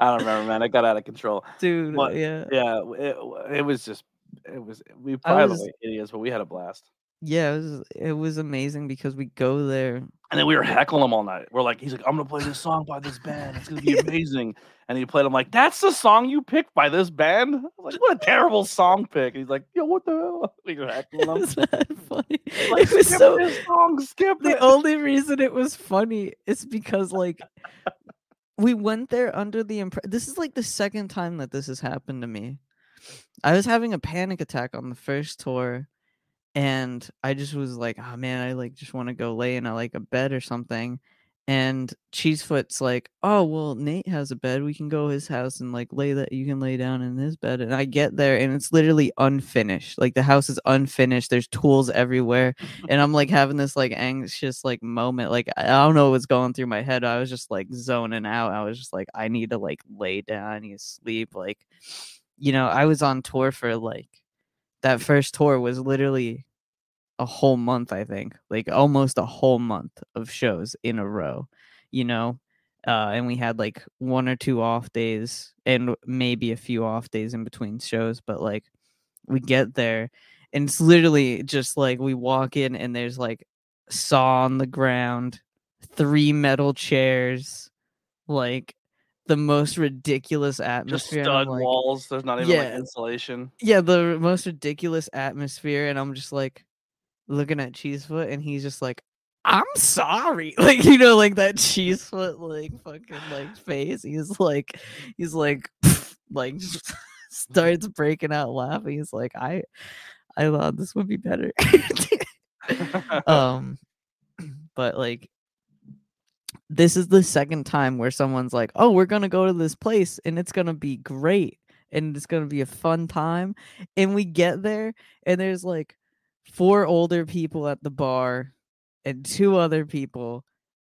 don't remember, man. I got out of control. Dude, What- yeah. Yeah, it, it was just, it was. We probably was- idiots, but we had a blast. Yeah, it was it was amazing because we go there. And then we were heckling him all night. We're like, he's like, I'm gonna play this song by this band. It's gonna be amazing. and he played. I'm like, that's the song you picked by this band. I'm like, what a terrible song pick. he's like, yo, what the hell? We were heckling him. was that funny. Like, it was skip so this song. Skip the it. only reason it was funny is because like we went there under the impression this is like the second time that this has happened to me i was having a panic attack on the first tour and i just was like oh man i like just want to go lay in a like a bed or something and Cheesefoot's like, "Oh well, Nate has a bed. We can go his house and like lay that. You can lay down in his bed." And I get there, and it's literally unfinished. Like the house is unfinished. There's tools everywhere, and I'm like having this like anxious like moment. Like I don't know what's going through my head. I was just like zoning out. I was just like, I need to like lay down. I need to sleep. Like, you know, I was on tour for like that first tour was literally a whole month, I think, like almost a whole month of shows in a row, you know. Uh, and we had like one or two off days and maybe a few off days in between shows, but like we get there and it's literally just like we walk in and there's like saw on the ground, three metal chairs, like the most ridiculous atmosphere. and stud like, walls. There's not even like insulation. yeah, the most ridiculous atmosphere, and I'm just like looking at Cheesefoot, and he's just like, "I'm sorry," like you know, like that Cheesefoot like fucking like face. He's like, he's like, like just starts breaking out laughing. He's like, "I, I thought this would be better." um, but like. This is the second time where someone's like, "Oh, we're gonna go to this place and it's gonna be great and it's gonna be a fun time." And we get there and there's like four older people at the bar and two other people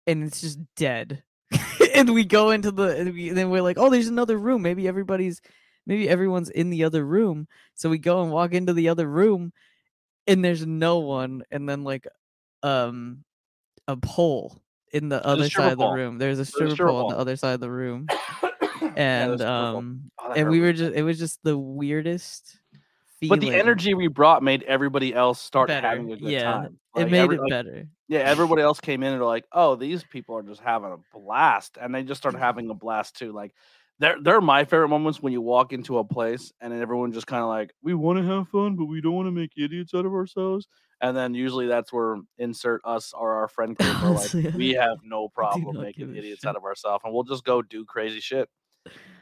and it's just dead. And we go into the and we, then we're like oh there's another room. Maybe everybody's maybe everyone's in the other room. So we go and walk into the other room and there's no one and then like um a pole in the other side of the room there's a stripper stripper pole on the other side of the room and um Oh, and we were just it was just the weirdest But the energy we brought made everybody else start Better, having a good yeah. time. it made every- it like, better Yeah, everybody else came in and they're like, "Oh, these people are just having a blast," and they just Mm-hmm. started having a blast too. Like, they're they're my favorite moments when you walk into a place and everyone just kind of like, "We want to have fun, but we don't want to make idiots out of ourselves." And then usually that's where insert us or our friend group are like, Honestly, "We have no problem making idiots shit. out of ourselves, and we'll just go do crazy shit."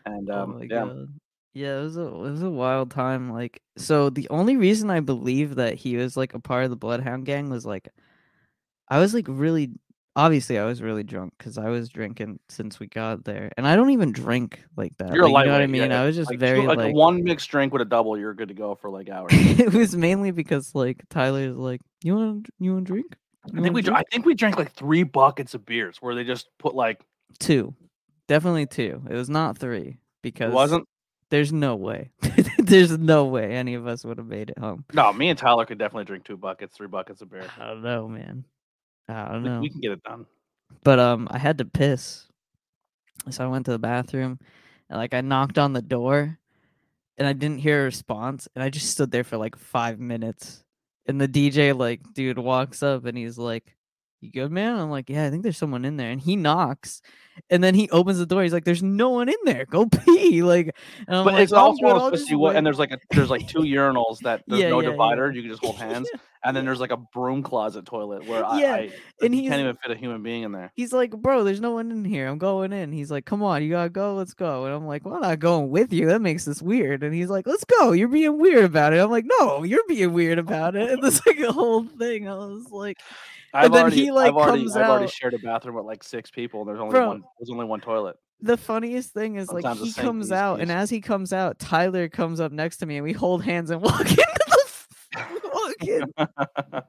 And oh um, my yeah, god. Yeah, it was a it was a wild time. Like, so the only reason I believe that he was like a part of the Bloodhound gang was like, I was like really, obviously I was really drunk because I was drinking since we got there, and I don't even drink like that. you're like, you know what I lightweight, yeah, mean? I was just like, very two- like, like. one mixed drink with a double, you're good to go for like hours. it was mainly because like Tyler's like, you want you want to drink? I You think wanna we drink?" I think we drank like three buckets of beers where they just put like two, definitely two. It was not three because it wasn't. There's no way. There's no way any of us would have made it home. No, me and Tyler could definitely drink two buckets, three buckets of beer. I don't know, man. I don't know. we can get it done. But um, I had to piss, so I went to the bathroom, and like I knocked on the door, and I didn't hear a response, and I just stood there for like five minutes, and the DJ like dude walks up and he's like, "You good, man?" I'm like, "Yeah, I think there's someone in there," and he knocks, and then he opens the door. He's like, "There's no one in there. Go pee!" Like, But like, it's "I'm also good, I'll just and there's like a there's like two urinals that there's Yeah, no yeah, divider. yeah. You can just hold hands, and then there's like a broom closet toilet where I, Yeah, I like, and he's- can't even fit a human being in there. He's like, bro, there's no one in here. I'm going in. He's like, come on, you gotta go. Let's go. And I'm like, well, I'm not going with you. That makes this weird. And he's like, let's go. You're being weird about it. I'm like, no, you're being weird about it. And it's like a whole thing. I was like, I've then already, he, like, I've already, comes I've already shared a bathroom with like six people, and there's only Bro. one. There's only one toilet. the funniest thing is like Sometimes the he comes needs out, and as he comes out, Tyler comes up next to me, and we hold hands and walk into the f- walk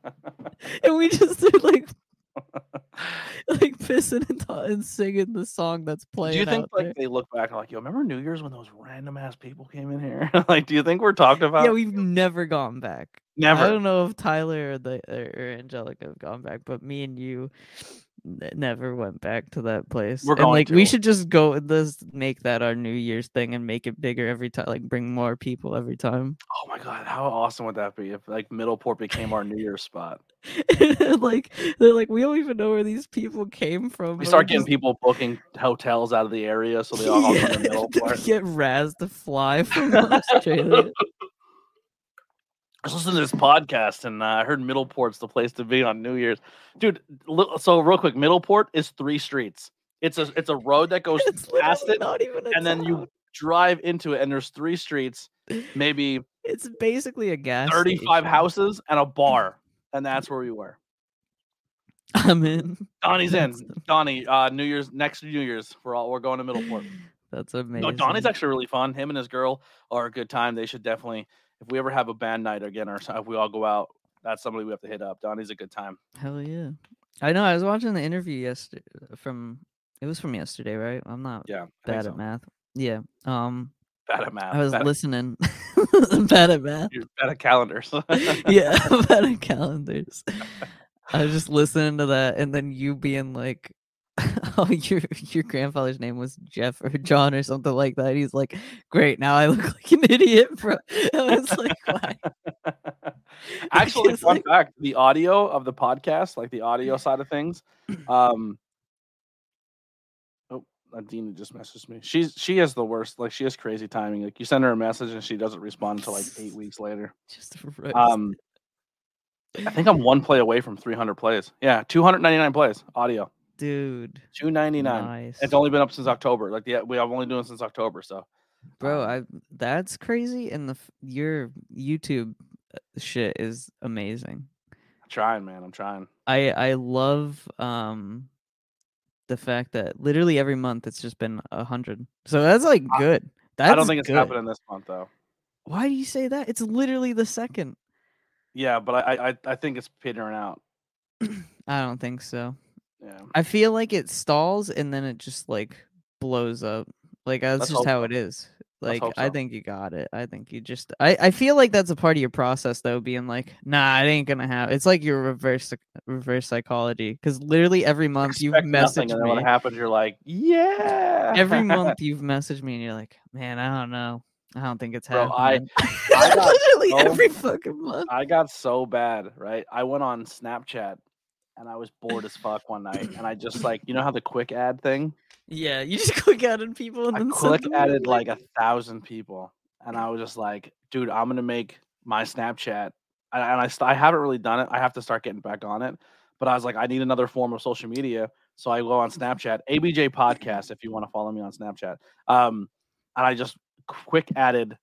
in, and we just start like like pissing and, ta- and singing the song that's playing. do you think like there. they look back and like, yo, remember New Year's when those random ass people came in here? like, do you think we're talking about? yeah, we've never gone back. never. I don't know if Tyler or the or, Angelica have gone back, but me and you never went back to that place. We're and like we should just go. Let's make that our New Year's thing and make it bigger every time. Like bring more people every time. Oh my god, how awesome would that be if like Middleport became our New Year's spot? like they're like we don't even know where these people came from. We start getting just- people booking hotels out of the area, so they all come to Middleport. get Raz to fly from Australia. I was listening to this podcast and uh, I heard Middleport's the place to be on New Year's, dude. li- So real quick, Middleport is three streets. It's a it's a road that goes it's past it, not even a and then you drive into it, and there's three streets, maybe It's basically a gas. thirty five station. houses and a bar, and that's where we were. I'm in. Donnie's in. Donnie, uh, New Year's next New Year's. We're all we're going to Middleport. That's amazing. No, Donnie's actually really fun. Him and his girl are a good time. They should definitely, if we ever have a band night again, or if we all go out, that's somebody we have to hit up. Donnie's a good time. Hell yeah. I know. I was watching the interview yesterday from. It was from yesterday, right? I'm not Yeah, bad so. at math. Yeah. Um, Bad at math. I was bad, at- listening. bad at math. you're bad at calendars. yeah, bad at calendars. I was just listening to that, and then you being like, "Oh, your your grandfather's name was Jeff or John or something like that." He's like, "Great, now I look like an idiot." Bro. I was like, "Why?" Actually, fun like- fact: the audio of the podcast, like the audio side of things, um. Oh, Adena just messaged me. She's she has the worst. Like she has crazy timing. Like you send her a message and she doesn't respond until like eight weeks later. Just. Um, I think I'm one play away from 300 plays. Yeah, 299 plays audio. Dude, 299. nice, It's only been up since October. Like yeah, we have only doing it since October. So bro. um, I that's crazy, and the your YouTube uh, shit is amazing. I'm trying, man. I'm trying. I I love um the fact that literally every month it's just been a hundred. So that's like good. That's I don't think it's good. happening this month though. Why do you say that? It's literally the second. Yeah, but I I, I think it's petering out. I don't think so. Yeah. I feel like it stalls and then it just like blows up. Like uh, that's Let's just hope how so. it is. Like hope I think you got it. I think you just I, I feel like that's a part of your process though, being like, nah, it ain't gonna happen. It's like your reverse reverse psychology. Because literally every month you've nothing, messaged and then when me. it happens, you're like, yeah. every month you've messaged me and you're like, man, I don't know. I don't think it's Bro, I- happening. I got Literally so- every fucking month. I got so bad, right? I went on Snapchat and I was bored as fuck one night, and I just like, you know how the quick ad thing? Yeah, you just click added people and I then click added like a thousand people, and I was just like, dude, I'm gonna make my Snapchat, and and I st- I haven't really done it. I have to start getting back on it, but I was like, I need another form of social media, so I go on Snapchat, ABJ Podcast, if you want to follow me on Snapchat, um, and I just quick added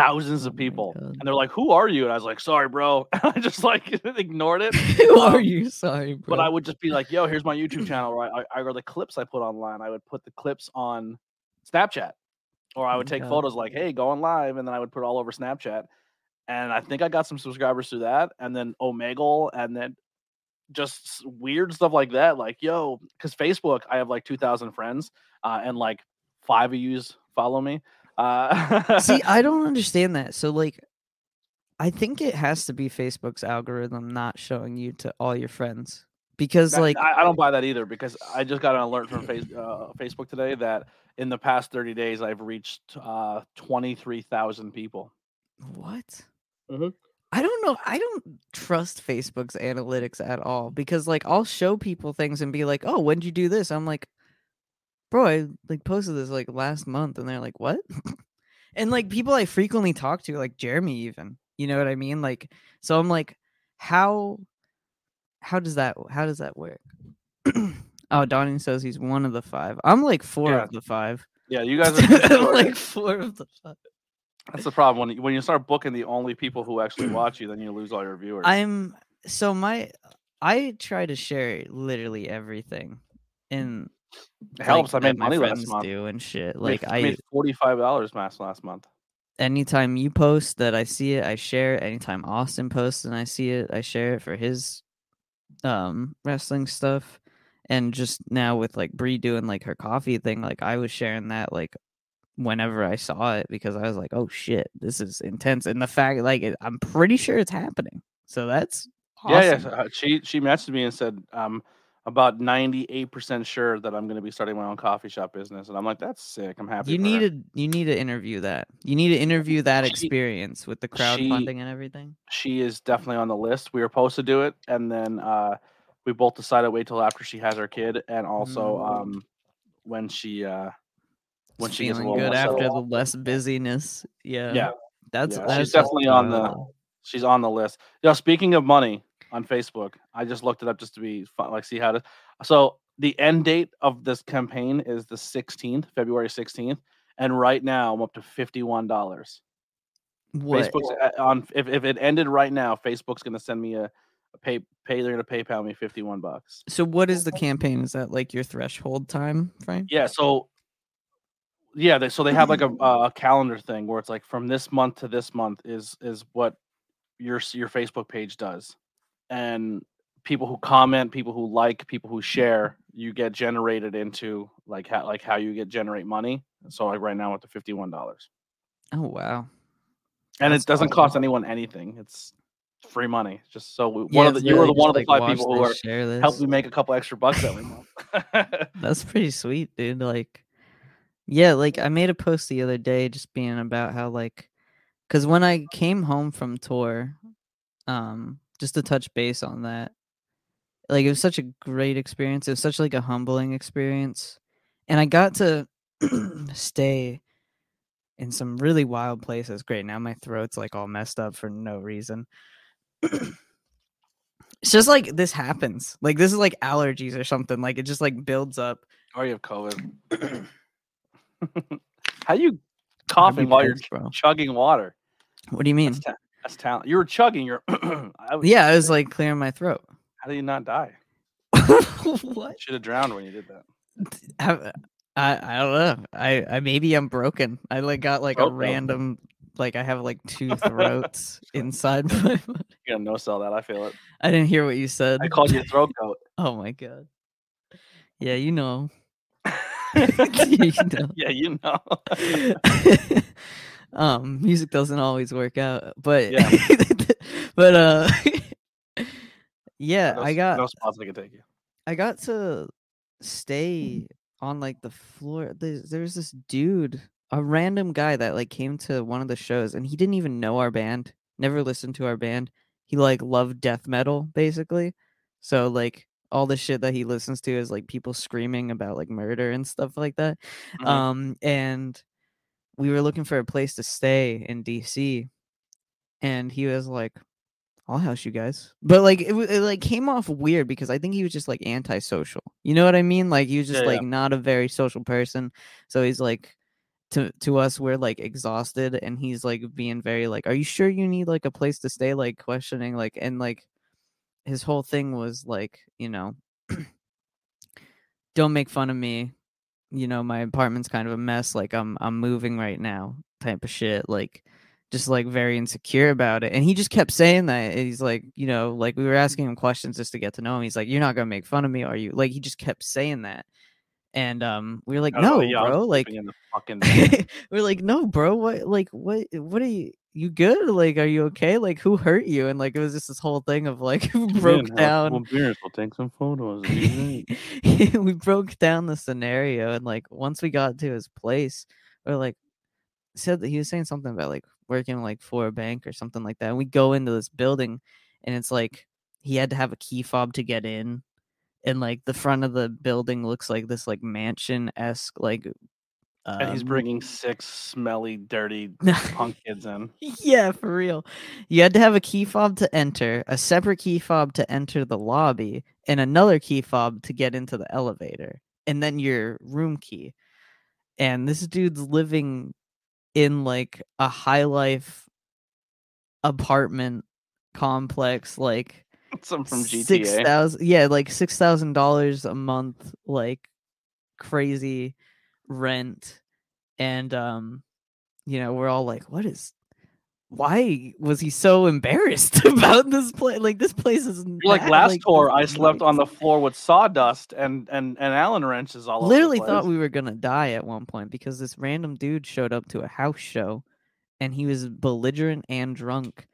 thousands Oh of people, God. and they're like, "Who are you?" And I was like, "Sorry, bro," I just like ignored it. Who are Um, you? Sorry, bro. But I would just be like, "Yo, here's my YouTube channel," or I, I or the clips I put online. I would put the clips on Snapchat, or I would take photos like, "Hey, going live," and then I would put it all over Snapchat. And I think I got some subscribers through that, and then Omegle, and then just weird stuff like that. Like, yo, because Facebook, I have like two thousand friends, uh, and like five of yous follow me. Uh, See, I don't understand that. So like I think it has to be Facebook's algorithm not showing you to all your friends. Because That- like I, I don't buy that either because I just got an alert from face, uh, Facebook today that in the past 30 days I've reached uh, 23,000 people. what? Mhm. I don't know. I don't trust Facebook's analytics at all because like I'll show people things and be like, "Oh, when did you do this?" I'm like, "Bro, I like posted this like last month," and they're like, "What?" and like people I frequently talk to, like Jeremy, even, you know what I mean? Like, so I'm like, how, how does that, how does that work? oh, Donnie says he's one of the five. I'm like four Yeah. of the five. Yeah, you guys are. Like four of the five. that's the problem when you, when you start booking the only people who actually watch you, then you lose all your viewers. I'm so my I try to share literally everything and it helps. like, I made my money last month. do and shit. I made- Like I made 45 dollars last last month. anytime you post that I see it, I share it. Anytime Austin posts and I see it, I share it for his um wrestling stuff. And just now with like Brie doing like her coffee thing, like I was sharing that like whenever I saw it because I was like, oh shit, this is intense. And the fact like it, I'm pretty sure it's happening. So that's awesome. Yeah, yeah. uh, She she messaged me and said, um, about 98% sure that I'm going to be starting my own coffee shop business. And I'm like, that's sick. I'm happy. You need to you need to interview that. You need to interview that She- experience with the she- crowdfunding and everything. she is definitely on the list. We were supposed to do it, and then uh, we both decided wait till after she has her kid, and also Mm. um, when she uh, when It's she feeling good after the less busyness. Yeah. Yeah, That's yeah, that's she's definitely on the she's on the list. Yeah, speaking of money on Facebook, I just looked it up just to be fun, like see how to. So the end date of this campaign is the 16th, February 16th, and right now I'm up to fifty one dollars. what? Facebook's uh, on if, if it ended right now, Facebook's gonna send me a pay pay they're gonna PayPal me fifty one bucks. So what is the campaign? Is that like your threshold time frame? Yeah, so yeah, they, so they have like a, a calendar thing where it's like from this month to this month is is what your your Facebook page does, and people who comment, people who like, people who share, you get generated into like how like how you get generate money. So like right now with the fifty one dollars, Oh wow. and That's it doesn't awesome. cost anyone anything. It's free money. Just so we- Yeah, one of the you were the one of the like, five people who are share this. help me make a couple extra bucks every month. That's pretty sweet, dude. Like, yeah, like I made a post the other day just being about how like, because when I came home from tour, um, just to touch base on that, like it was such a great experience. It was such like a humbling experience, and I got to stay in some really wild places. Great, now my throat's like all messed up for no reason. it's just like this happens. Like this is like allergies or something. Like it just like builds up. or you have COVID. How you coughing while you're bro. chugging water? What do you mean? That's, talent. You were chugging. You're. Was, Yeah, I was like clearing my throat. How do you not die? what? Should have drowned when you did that. Have- uh, I I don't know. I I maybe I'm broken. I like got like a random like I have like two throats inside my. body. You're gonna no sell that. I feel it. I didn't hear what you said. I called you throat goat. Oh my god. Yeah, you know. you know. yeah, you know. Um, music doesn't always work out, but Yeah. but uh, yeah, no, I got no spots I can take you. I got to stay on like the floor. There's, there's this dude, a random guy that like came to one of the shows, and he didn't even know our band, never listened to our band. He like loved death metal basically, so like all the shit that he listens to is like people screaming about like murder and stuff like that. Mhm. Um, and we were looking for a place to stay in DC, and he was like, "I'll house you guys," but like it, it like came off weird because I think he was just like antisocial. You know what I mean? Like he was just Yeah, yeah. like not a very social person. So he's like. To, to us we're like exhausted and he's like being very like are you sure you need like a place to stay like questioning like and like his whole thing was like you know don't make fun of me you know my apartment's kind of a mess like i'm i'm moving right now type of shit like just like very insecure about it. And he just kept saying that he's like you know like we were asking him questions just to get to know him. He's like you're not gonna make fun of me are you? Like he just kept saying that. And um we were like no yeah, bro like sleeping in the fucking van. we're like no bro what like what what are you you good like are you okay like who hurt you and like it was just this whole thing of like broke a down couple beers, We'll take some photos. it'll be great. we broke down the scenario and like once we got to his place or like said that he was saying something about like working like for a bank or something like that and we go into this building and it's like he had to have a key fob to get in and like the front of the building looks like this like mansion esque like and he's um, bringing six smelly, dirty punk kids in. yeah, for real. You had to have a key fob to enter, a separate key fob to enter the lobby, and another key fob to get into the elevator, and then your room key. And this dude's living in like a high life apartment complex, like Some from six GTA. thousand yeah like six thousand dollars a month like crazy rent and um you know we're all like what is why was he so embarrassed about this place like this place is like bad, last this tour, I slept on the floor with sawdust and and and Allen wrenches all literally thought we were gonna die at one point because this random dude showed up to a house show and he was belligerent and drunk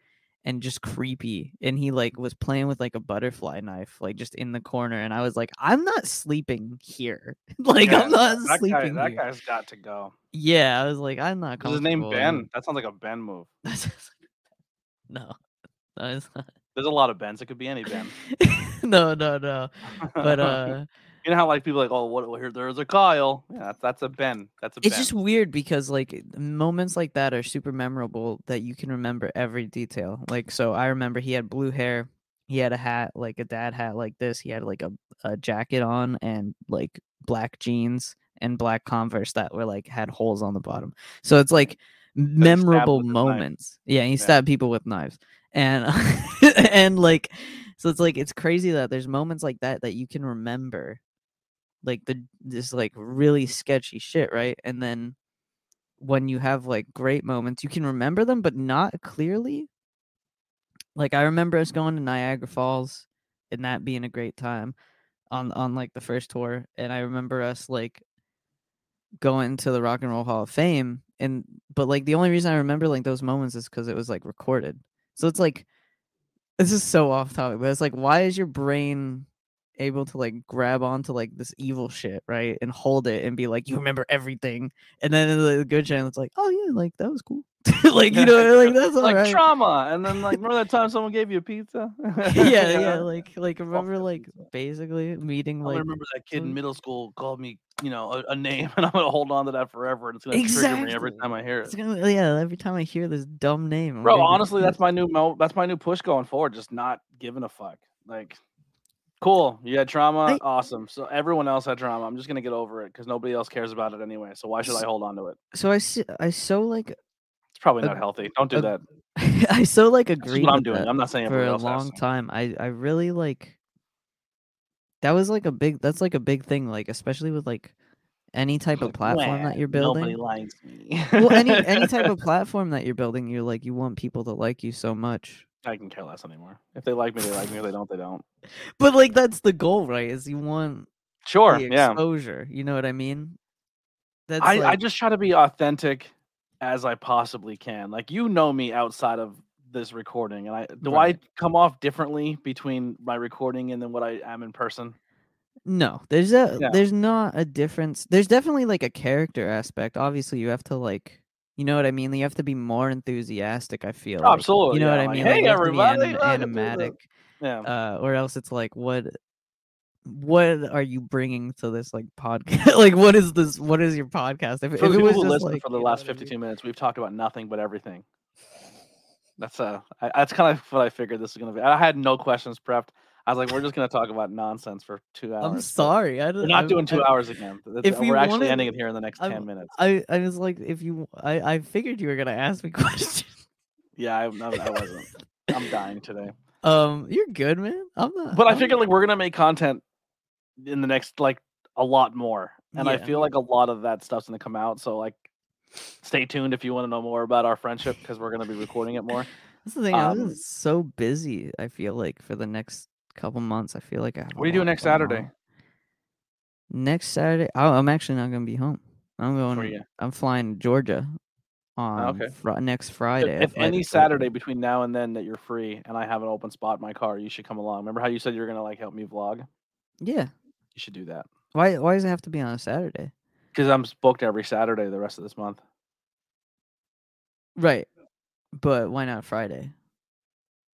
and just creepy and he like was playing with like a butterfly knife like just in the corner and i was like i'm not sleeping here like Yeah, i'm not that guy, sleeping that here guy's got to go. yeah i was like i'm not Is his name Ben? That sounds like a Ben move. That no no it's not. There's a lot of Bens. It could be any Ben. no no no but uh you know how like people are like, oh, what? well, Here, there's a Kyle. Yeah, that's, that's a Ben. That's a it's Ben. just weird because like moments like that are super memorable that you can remember every detail like so i remember he had blue hair he had a hat like a dad hat like this he had like a, a jacket on and like black jeans and black converse that were like had holes on the bottom so it's like memorable with his knife. moments yeah he Yeah. stabbed people with knives and and like So it's like it's crazy that there's moments like that that you can remember, like the this like really sketchy shit, right? And then when you have like great moments, you can remember them, but not clearly. Like I remember us going to Niagara Falls and that being a great time on on like the first tour, and I remember us like going to the Rock and Roll Hall of Fame, and but like the only reason I remember like those moments is because it was like recorded. So it's like this is so off topic, but it's like why is your brain able to like grab onto like this evil shit, right? And hold it and be like, you remember everything. And then the good channel, it's like, oh yeah, like that was cool. like, you know, like that's all like right. trauma. And then like remember that time someone gave you a pizza? yeah, yeah, like like remember like basically meeting like gonna remember that kid in middle school called me, you know, a, a name, and I'm gonna hold on to that forever, and it's gonna trigger me every time I hear it's it. gonna, yeah, every time I hear this dumb name, I'm Bro, honestly, that's my new mo. That's my new push going forward. Just not giving a fuck. Like, cool. You had trauma. I- awesome. So everyone else had trauma. I'm just gonna get over it because nobody else cares about it anyway. So why should I hold on to it? so I see, I so like It's probably not healthy. Don't do ag- that. I so like agreed what I'm doing. I'm not saying for a long time. I I really like that was like a big that's like a big thing like especially with like any type of platform that you're building. Nobody likes me. Well, any any type of platform that you're building, you're like you want people to like you so much. I can care less anymore. If they like me, they like me. If they don't, they don't. But like that's the goal, right? Is you want Sure. Yeah. exposure. You know what I mean? That's I, I just try to be authentic as I possibly can. Like you know me outside of this recording, and I do Right. I come off differently between my recording and then what I am in person. No, there's a Yeah. there's not a difference. There's definitely like a character aspect. Obviously, you have to like, you know what I mean. You have to be more enthusiastic. I feel like. Absolutely, You know yeah, what I mean? Like, "Hey, you have to be everybody, anim- welcome to the-" animatic, Yeah, uh, or else it's like, what, what are you bringing to this like podcast? like, what is this? What is your podcast? If, if it was just like for the last what I mean? 52 minutes, we've talked about nothing but everything. That's uh, I, that's kind of what I figured this is gonna be. I had no questions prepped. I was like, we're just gonna talk about nonsense for two hours. I'm sorry. I We're don't, I'm- doing two I, hours again. That's- if we we're actually ending it here in the next I'm- 10 minutes. I, I was like, if you, I, I figured you were gonna ask me questions. Yeah, I, I, I wasn't. I'm dying today. Um, you're good, man. I'm not. But I I'm figured like we're gonna make content in the next like a lot more, and I feel like a lot of that stuff's gonna come out. So like, stay tuned if you want to know more about our friendship because we're gonna be recording it more. That's the thing. I Um, was so busy. I feel like for the next couple months, I feel like I have. What are you doing next Saturday? on. Next Saturday, oh, I'm actually not gonna be home. I'm going. I'm flying to Georgia oh, on okay. Fri- next Friday. I if any to Saturday between now and then that you're free and I have an open spot in my car, you should come along. Remember how you said you were gonna like help me vlog? Yeah. You should do that Why? Why does it have to be on a Saturday? because I'm booked every Saturday the rest of this month. Right. But why not Friday?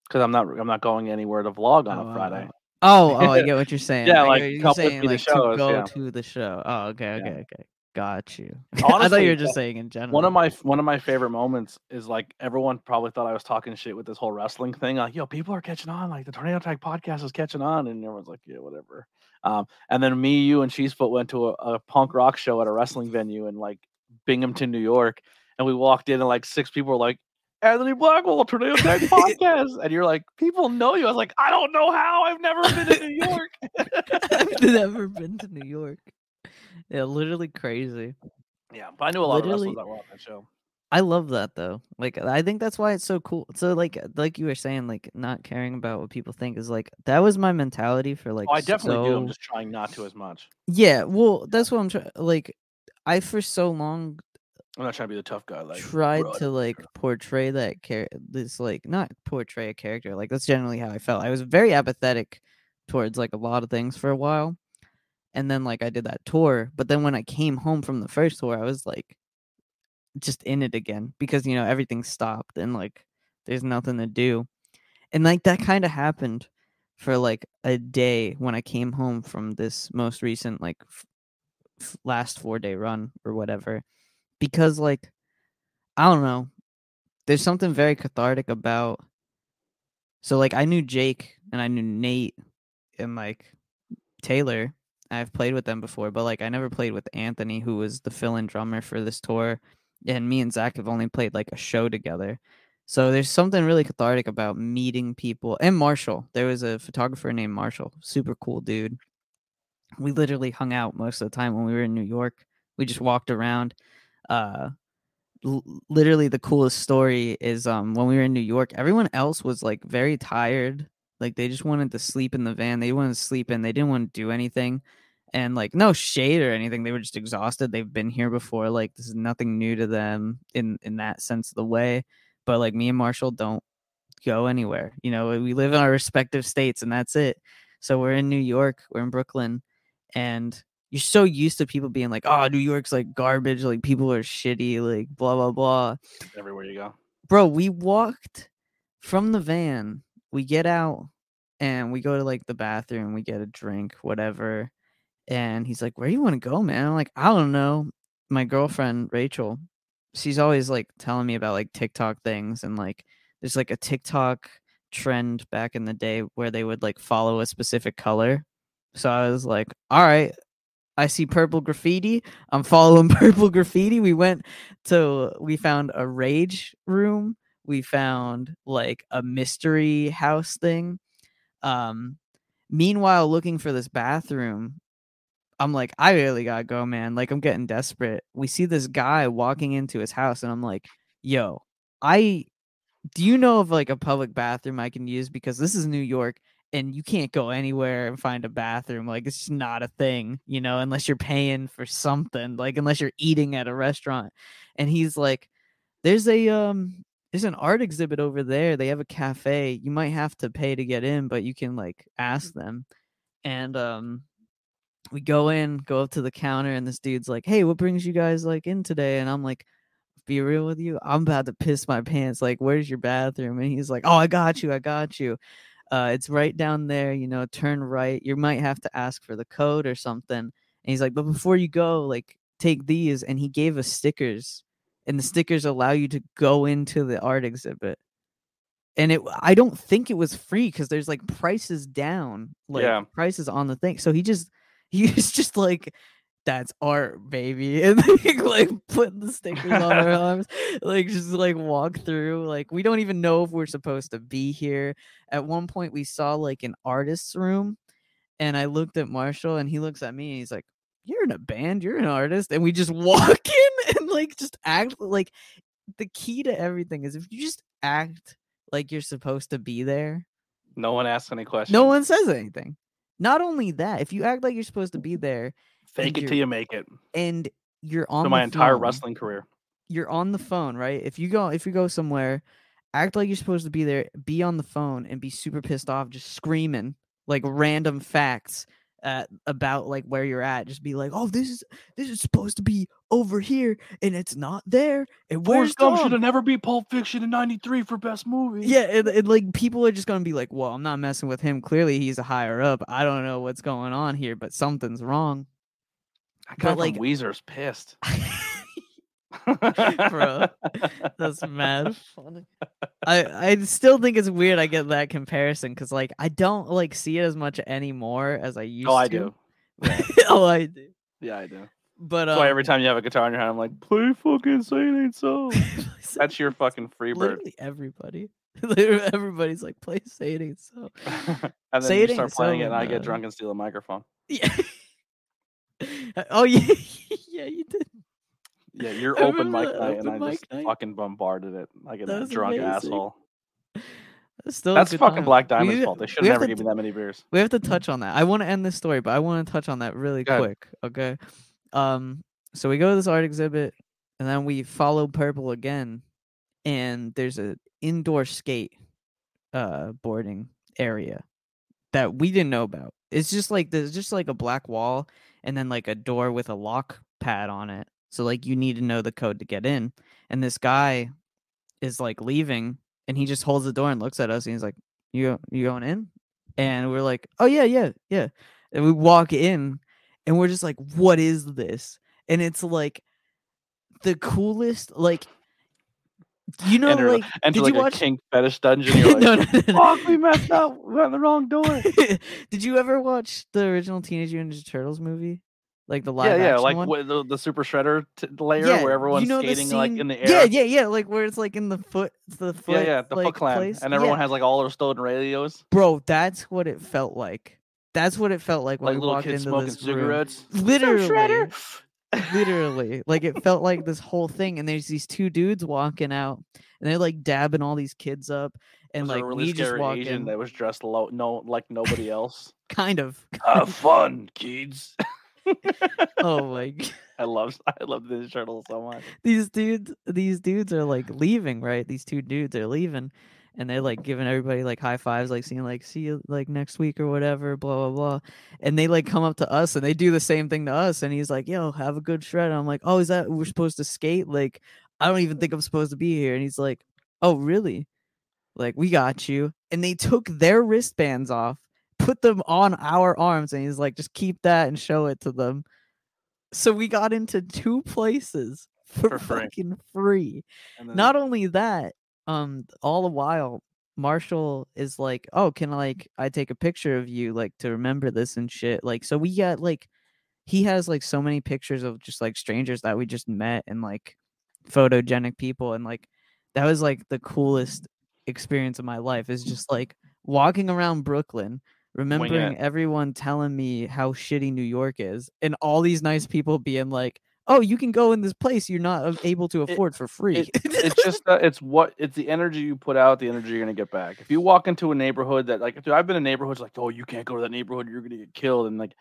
Because I'm not I'm not going anywhere to vlog on Oh, a Friday. Oh, oh, I get what you're saying. Yeah, like, you're come with saying me to like shows, to go yeah. to the show. Oh, okay, Yeah. okay, okay. Got you. I thought you were just saying in general. One of my one of my favorite moments is like everyone probably thought I was talking shit with this whole wrestling thing. Like, yo, people are catching on. Like the Tornado Tag podcast is catching on, and everyone's like, yeah, whatever. Um, and then me, you, and Cheesefoot went to a, a punk rock show at a wrestling venue in like Binghamton, New York, and we walked in, and like six people were like. Anthony Blackwell, Tornado Tag podcast, and you're like, people know you. I was like, I don't know how. I've never been to New York. I've never been to New York. Yeah, literally crazy. yeah, but I knew a lot Literally- of wrestlers that were on that show. I love that though. Like I think that's why it's so cool. So like like you were saying, like not caring about what people think is like that was my mentality for like Oh, I definitely do. I'm just trying not to as much. Yeah, well that's what I'm trying like I for so long I'm not trying to be the tough guy. Like tried "Bro, to like care." portray that character. this like not portray a character like that's generally how I felt. I was very apathetic towards like a lot of things for a while. And then like I did that tour, but then when I came home from the first tour, I was like just in it again because you know everything stopped and like there's nothing to do. And like that kind of happened for like a day when I came home from this most recent like f- last 4 day run or whatever because like I don't know. There's something very cathartic about so like I knew Jake and I knew Nate and like Taylor. I've played with them before, but like I never played with Anthony, who was the fill-in drummer for this tour. And me and Zach have only played like a show together. So there's something really cathartic about meeting people. And Marshall, there was a photographer named Marshall, super cool dude. We literally hung out most of the time when we were in New York. We just walked around. Uh, literally, the coolest story is um when we were in New York. Everyone else was like very tired. Like they just wanted to sleep in the van. They wanted to sleep in. They didn't want to do anything. And like no shade or anything. They were just exhausted. They've been here before. Like this is nothing new to them in in that sense of the way but like me and Marshall don't go anywhere. You know, we live in our respective states and that's it. So we're in New York, we're in Brooklyn, and you're so used to people being like, "Oh, New York's like garbage, like people are shitty, like blah blah blah." Everywhere you go. Bro, we walked from the van, we get out and we go to like the bathroom, we get a drink, whatever. And he's like, "Where you want to go, man?" I'm like, "I don't know." My girlfriend, Rachel, she's always like telling me about like TikTok things and like there's like a TikTok trend back in the day where they would like follow a specific color. So I was like, all right, I see purple graffiti. I'm following purple graffiti. We went to we found a rage room. We found like a mystery house thing. Um meanwhile looking for this bathroom, I'm like, I really gotta go, man. Like, I'm getting desperate. We see this guy walking into his house, and I'm like, yo, I do you know of like a public bathroom I can use? Because this is New York and you can't go anywhere and find a bathroom. Like, it's just not a thing, you know, unless you're paying for something, like, unless you're eating at a restaurant. And he's like, there's a, um, there's an art exhibit over there. They have a cafe. You might have to pay to get in, but you can like ask them. And um we go in, go up to the counter, and this dude's like, "Hey, what brings you guys like in today?" And I'm like, "Be real with you, I'm about to piss my pants. Like, where's your bathroom?" And he's like, "Oh, I got you, I got you. Uh, it's right down there. You know, turn right. You might have to ask for the code or something." And he's like, "But before you go, like, take these." And he gave us stickers, and the stickers allow you to go into the art exhibit and it i don't think it was free because there's like prices down like Yeah. prices on the thing so he just he was just like that's art baby and like, like putting the stickers on our arms like just like walk through like we don't even know if we're supposed to be here at one point we saw like an artist's room and i looked at marshall and he looks at me and he's like you're in a band you're an artist and we just walk in and like just act like the key to everything is if you just act like you're supposed to be there No one asks any questions. no one says anything. Not only that, if you act like you're supposed to be there fake it till you make it. and you're on For my entire phone, wrestling career. you're on the phone, right? If you go if you go somewhere, act like you're supposed to be there, be on the phone and be super pissed off, just screaming like random facts uh, about like where you're at. Just be like, "Oh, this is this is supposed to be over here and it's not there." And Forrest Gump should have never beat Pulp Fiction in '93 for best movie. Yeah, and, and, like people are just gonna be like, "Well, I'm not messing with him. Clearly, he's a higher up. I don't know what's going on here, but something's wrong." Guy but, like- Weezer's pissed. Bro, That's mad funny. I I still think it's weird. I get that comparison because like I don't like see it as much anymore as I used Oh, I to. do. oh, I do. Yeah, I do. But um, why every time you have a guitar in your hand, I'm like, play fucking Say It Ain't So. That's your fucking free bird. literally everybody. Literally everybody's like, play say it ain't so. and then Say you start playing it, and I get drunk and steal a microphone. Yeah. oh yeah, yeah, you did. Yeah, your I open mic night, and I just night. fucking bombarded it like a drunk amazing. asshole. That's still That's fucking time. Black Diamond's need- fault. They should we never to given me that many beers. We have to touch on that. I want to end this story, but I want to touch on that really Go ahead. quick. Okay. Um. So we go to this art exhibit, and then we follow Purple again, and there's a indoor skate, uh, boarding area that we didn't know about. It's just like there's just like a black wall, and then like a door with a lock pad on it. So like you need to know the code to get in. And this guy is like leaving, and he just holds the door and looks at us, and he's like, "You you going in?" and we're like, "Oh yeah, yeah, yeah." And we walk in, and we're just like, "What is this?" And it's like the coolest, like you know, enter like enter did like you watch? kink fetish dungeon. You're like, no, no, no, no. fuck, we messed up. We're in the wrong door. did you ever watch the original Teenage Mutant Ninja Turtles movie? like the live yeah, yeah, like one. with the, the Super Shredder t- layer Yeah, where everyone's you know skating like in the air. Yeah, yeah, yeah. Like where it's like in the foot, the foot. yeah, yeah, the like, Foot Clan, place. and everyone Yeah. has like all their stolen radios, Bro, that's what it felt like. That's what it felt like when like we walked into smoking this room. cigarettes. Literally, Shredder. Literally, like it felt like this whole thing. And there's these two dudes walking out, and they're like dabbing all these kids up, and like really we just walked Asian in, that was dressed low, no, like nobody else. kind of. Have fun, kids. oh my god. I love, I love this turtle so much. these dudes these dudes are like leaving right these two dudes are leaving and they're like giving everybody like high fives like seeing like see you like next week or whatever blah blah blah and they like come up to us and they do the same thing to us and he's like yo have a good shred and i'm like oh is that we're supposed to skate like i don't even think i'm supposed to be here and he's like oh really like we got you and they took their wristbands off put them on our arms and he's like just keep that and show it to them so we got into two places for, For free. fucking free. Not only that, um, all the while Marshall is like, "Oh, can like I take a picture of you like to remember this and shit?" Like, so we got like he has like so many pictures of just like strangers that we just met and like photogenic people and like that was like the coolest experience of my life is just like walking around Brooklyn remembering everyone telling me how shitty New York is and all these nice people being like oh you can go in this place you're not able to It- afford for free it's just uh, it's what it's the energy you put out, the energy you're gonna get back. If you walk into a neighborhood that like, dude, I've been in neighborhoods like, oh, you can't go to that neighborhood, you're gonna get killed, and like,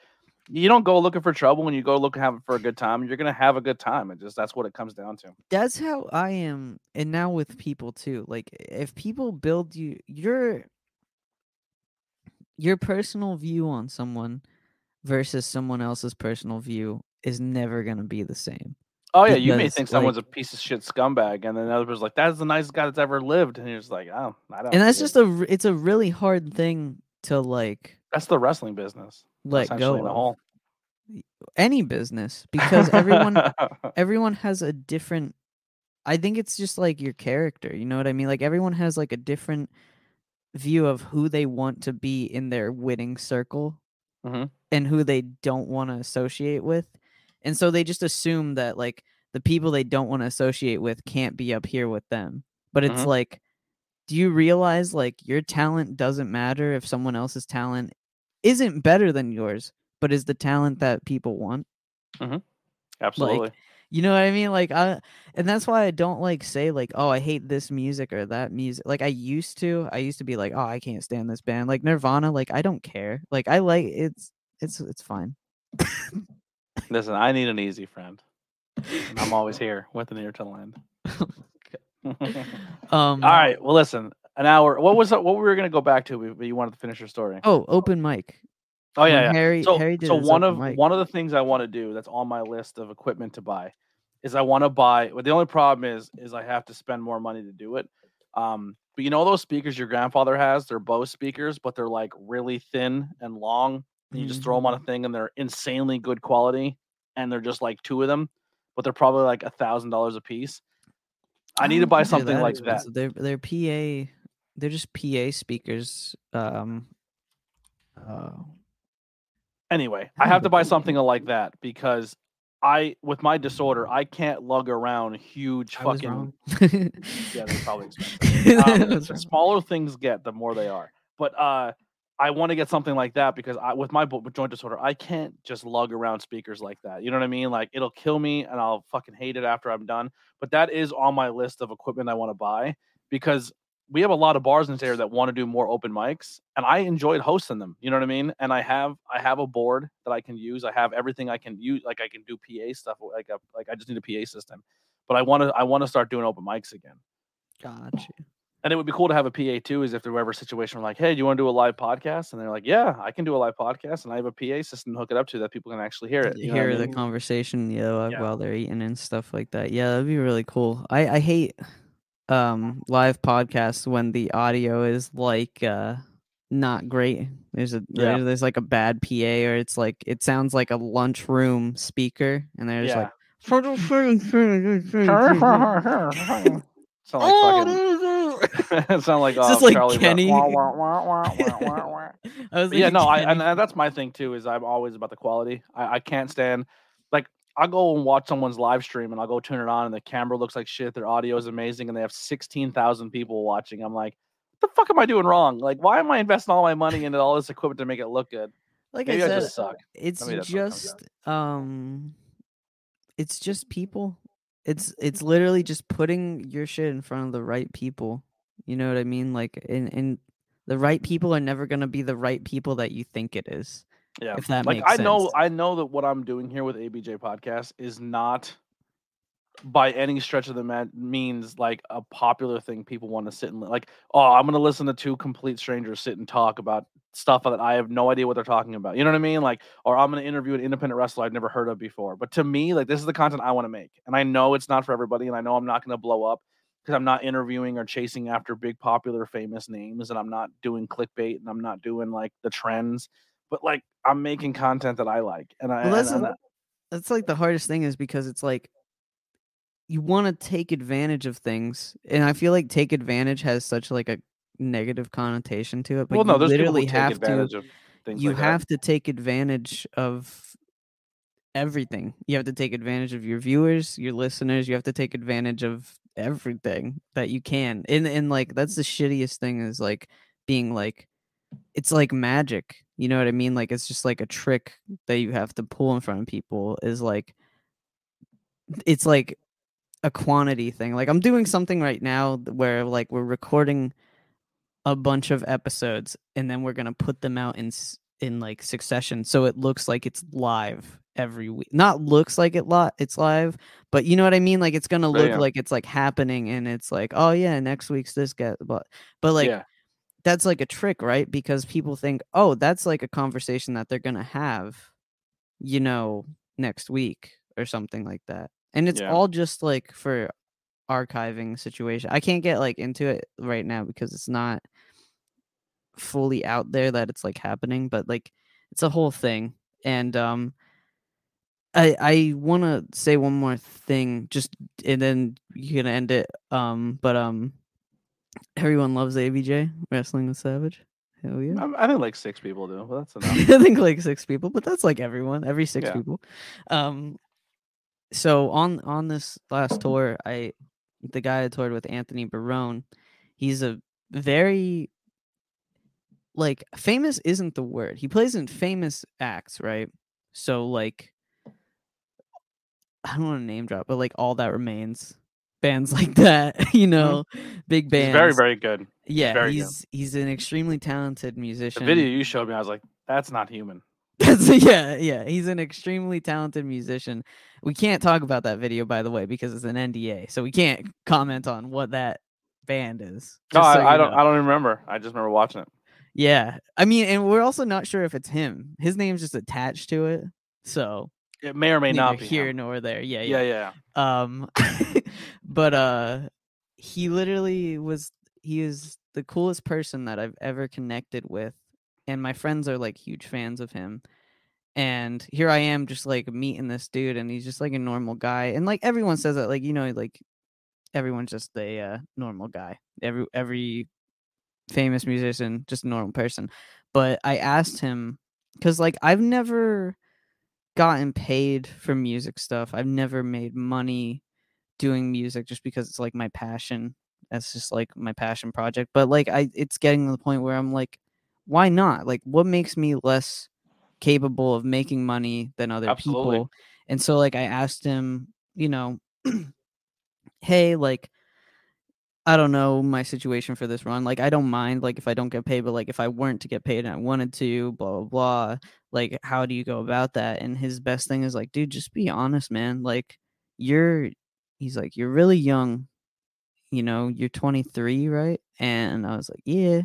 you don't go looking for trouble when you go looking have it for a good time. You're gonna have a good time. It just that's what it comes down to. that's how I am and now with people too like if people build you your your personal view on someone versus someone else's personal view is never going to be the same Oh yeah, you may think someone's like- a piece of shit scumbag, and then the other person's like, "That's the nicest guy that's ever lived," and you're just like, "Oh, I don't." and that's see it." just a it's a really hard thing to like that's the wrestling business. let go in a of. whole. any business because everyone everyone has a different i think it's just like your character you know what i mean like everyone has like a different view of who they want to be in their winning circle Mhm. and who they don't want to associate with and so they just assume that like the people they don't want to associate with can't be up here with them but it's Mhm. like do you realize like your talent doesn't matter if someone else's talent isn't better than yours but is the talent that people want Absolutely. you know what I mean? Like I and that's why I don't like say like, oh, I hate this music or that music. Like I used to. I used to be like, oh, I can't stand this band. Like Nirvana, like I don't care. Like I like it's it's it's fine. Listen, I need an easy friend. and I'm always here with an ear to lend. All Um right. Well, listen. An hour. What was that? What we were gonna go back to? But you wanted to finish your story. Oh, open mic. Oh yeah. Yeah. Harry So, Harry so one of mic. one of the things I want to do that's on my list of equipment to buy is I want to buy. But the only problem is is I have to spend more money to do it. Um, but you know those speakers your grandfather has? They're Bose speakers, but they're like really thin and long. And you just throw them on a Mm-hmm. thing, and they're insanely good quality. And they're just like two of them, but they're probably like a thousand dollars a piece. I need to buy something like that. expensive. They're they're PA. They're just PA speakers. Um. Uh, Anyway, I have to buy something like that because I, with my disorder, I can't lug around huge I fucking. Yeah, they're probably expensive. Um, the smaller things get, the more they are. But uh, I want to get something like that because I, with my joint disorder, I can't just lug around speakers like that. You know what I mean? Like it'll kill me, and I'll fucking hate it after I'm done. But that is on my list of equipment I want to buy because we have a lot of bars in this area that want to do more open mics, and I enjoyed hosting them. You know what I mean? And I have I have a board that I can use. I have everything I can use. Like I can do PA stuff. Like a, like I just need a PA system. But I want to I want to start doing open mics again. Gotcha. And it would be cool to have a PA too, is if there were ever a situation where like, hey, do you want to do a live podcast? And they're like, yeah, I can do a live podcast, and I have a PA system to hook it up to that people can actually hear it. You I hear the mean? conversation, you know, Yeah. while they're eating and stuff like that. Yeah, that'd be really cool. I I hate um live podcasts when the audio is like uh not great. There's a Yeah. there's, there's like a bad PA or it's like it sounds like a lunchroom speaker and they're just Yeah. like Sound like fucking it sounded like It's uh, just like Charlie Brown. Kenny. Wah, wah. I yeah, thinking no, I, and, and that's my thing too. Is I'm always about the quality. I, I can't stand like I'll go and watch someone's live stream and I'll go turn it on and the camera looks like shit. Their audio is amazing and they have sixteen thousand people watching. I'm like, what the fuck am I doing wrong? Like, why am I investing all my money into all this equipment to make it look good? like Maybe I I, said, just suck. it's Maybe that's what it comes down just um it's just people it's it's literally just putting your shit in front of the right people you know what i mean like and and the right people are never going to be the right people that you think it is Yeah. if that like makes I know. I know that what I'm doing here with ABJ podcast is not by any stretch of the ma- means like a popular thing people want to sit and like oh I'm going to listen to two complete strangers sit and talk about stuff that I have no idea what they're talking about. You know what I mean? Like or I'm going to interview an independent wrestler I've never heard of before. But to me like this is the content I want to make. And I know it's not for everybody and I know I'm not going to blow up because I'm not interviewing or chasing after big popular famous names and I'm not doing clickbait and I'm not doing like the trends but like I'm making content that I like, and I Well, that's and, a- that's like the hardest thing is because it's like you want to take advantage of things and i feel like take advantage has such like a negative connotation to it but well, no, you there's literally have to you like that. have to take advantage of everything. You have to take advantage of your viewers, your listeners. You have to take advantage of everything that you can. And and like that's the shittiest thing is like being like it's like magic. You know what I mean? Like it's just like a trick that you have to pull in front of people is like it's like a quantity thing. Like I'm doing something right now where like we're recording a bunch of episodes and then we're gonna put them out in in like succession, so it looks like it's live every week. Not looks like it lot it's live, but you know what I mean. Like it's gonna Yeah, look yeah. like it's like happening, and it's like oh yeah, next week's this guy, but but like yeah, that's like a trick, right? Because people think, oh, that's like a conversation that they're gonna have, you know, next week or something like that. And it's Yeah. all just like for archiving situation. I can't get like into it right now because it's not fully out there that it's like happening, but like it's a whole thing. And um I I want to say one more thing just and then you can end it um but um everyone loves ABJ wrestling with Savage. Hell yeah. I, I think like six people do. Well, that's enough. I think like six people, but that's like everyone, every six Yeah. people. Um, so on on this last tour, I the guy I toured with, Anthony Barone, he's a very like famous isn't the word. He plays in famous acts, right? So like I don't want to name drop, but like all that remains bands like that, you know, big bands. Mm-hmm. He's very very good. yeah, very good. he's he's an extremely talented musician. The video you showed me, I was like, that's not human. That's yeah, yeah. He's an extremely talented musician. We can't talk about that video, by the way, because it's an NDA, so we can't comment on what that band is. No, just so I, I don't. know. I don't remember. I just remember watching it. Yeah, I mean, and we're also not sure if it's him. His name's just attached to it, so It may or may not be here him. nor there. Yeah, yeah. Yeah, yeah. Um, but uh, he literally was. He is the coolest person that I've ever connected with, and my friends are like huge fans of him. And here I am, just like meeting this dude, and he's just like a normal guy. And like everyone says that, like you know, like everyone's just a uh, normal guy. Every every famous musician, just a normal person. But I asked him because like I've never gotten paid for music stuff. I've never made money doing music just because it's like my passion. That's just like my passion project. But like I it's getting to the point where I'm like, why not? Like what makes me less capable of making money than other Absolutely. people? And so like I asked him, you know, hey, like I don't know my situation for this run. Like I don't mind like if I don't get paid, but like if I weren't to get paid and I wanted to, blah blah blah. Like how do you go about that? And his best thing is like, dude, just be honest, man. Like you're he's like, You're really young. You know, you're 23, right? And I was like, Yeah.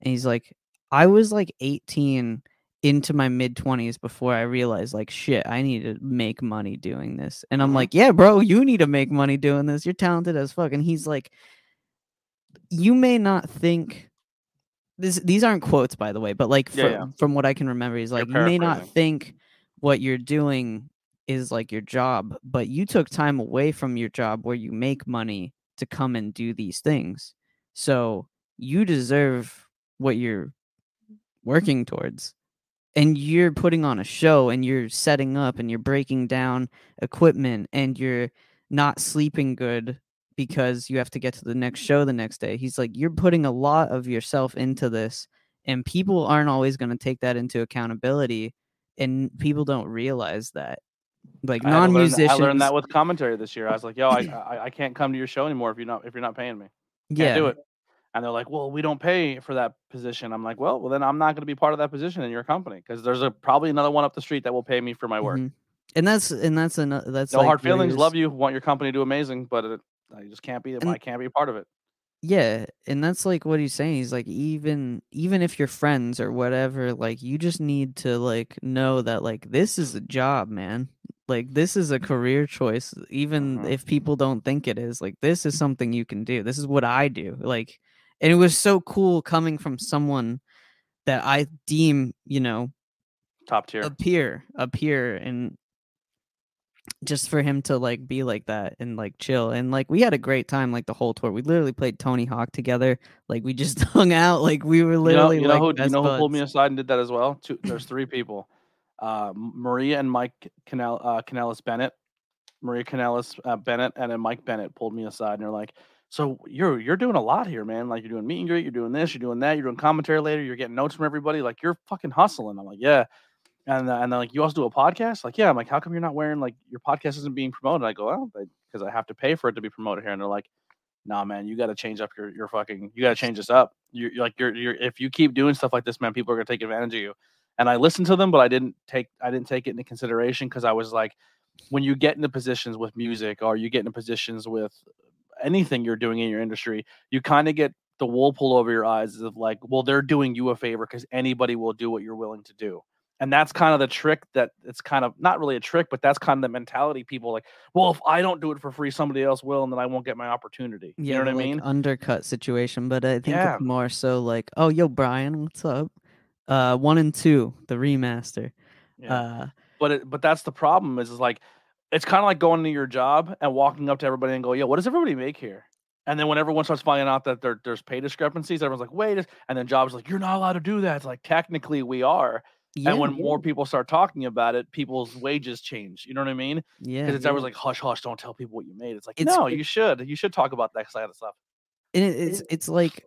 And he's like, I was like 18 into my mid 20s before I realized like shit, I need to make money doing this. And I'm Mhm. like, yeah, bro, you need to make money doing this. You're talented as fuck. And he's like, you may not think this these aren't quotes by the way, but like Yeah, from, yeah. from what I can remember, he's like, you may not think what you're doing is like your job, but you took time away from your job where you make money to come and do these things. So you deserve what you're working towards. And you're putting on a show and you're setting up and you're breaking down equipment and you're not sleeping good because you have to get to the next show the next day. He's like, you're putting a lot of yourself into this, and people aren't always going to take that into accountability, and people don't realize that. Like non musicians, I learned that with commentary this year. I was like, "Yo, I, I, I can't come to your show anymore if you're not if you're not paying me. Can't yeah, do it." And they're like, "Well, we don't pay for that position." I'm like, "Well, well then I'm not going to be part of that position in your company because there's a probably another one up the street that will pay me for my work." Mhm. And that's and that's an that's No like hard feelings. Love you. Want your company to do amazing, but it, I just can't be. And- I can't be a part of it. Yeah, and that's like what he's saying. He's like even even if you're friends or whatever, like you just need to like know that like this is a job, man. Like this is a career choice even Mhm. if people don't think it is. Like this is something you can do. This is what I do. Like and it was so cool coming from someone that I deem, you know, Top tier. a peer, a peer and just for him to like be like that and like chill and like we had a great time like the whole tour we literally played tony hawk together like we just hung out like we were You know, literally you know like who you know who pulled me aside and did that as well. Two, there's three people, uh, Maria and Mike Canal uh, Bennett, Maria Kanellis uh, Bennett, and then Mike Bennett pulled me aside and they're like, "So you're you're doing a lot here, man. Like you're doing meet and greet, you're doing this, you're doing that, you're doing commentary later, you're getting notes from everybody. Like you're fucking hustling." I'm like, "Yeah." And uh, and they're like, "You also do a podcast?" Like, "Yeah." I'm like, "How come you're not wearing like your podcast isn't being promoted?" I go, "Well, because I have to pay for it to be promoted here." And they're like, nah, man, you got to change up your your fucking. You got to change this up. You're, you're like you're you're if you keep doing stuff like this, man, people are gonna take advantage of you. And I listened to them, but I didn't take I didn't take it into consideration because I was like, when you get into positions with music or you get into positions with anything you're doing in your industry, you kind of get the wool pulled over your eyes of like, well, they're doing you a favor because anybody will do what you're willing to do. And that's kind of the trick that it's kind of not really a trick, but that's kind of the mentality people like, well, if I don't do it for free, somebody else will, and then I won't get my opportunity. yeah you know what I mean? undercut situation but i think Yeah. it's more so like oh yo brian what's up uh one and two the remaster Yeah. uh but it, but that's the problem is, is like it's kind of like going to your job and walking up to everybody and go, yeah, what does everybody make here? And then when everyone starts finding out that there, there's pay discrepancies, everyone's like, wait, and then jobs like, you're not allowed to do that. It's like technically we are. Yeah and when more people start talking about it, people's wages change. You know what I mean? yeah Because it's yeah. always like, hush, hush, don't tell people what you made. It's like, It's- no, it- you should. You should talk about that kind of stuff. and it, it's it's like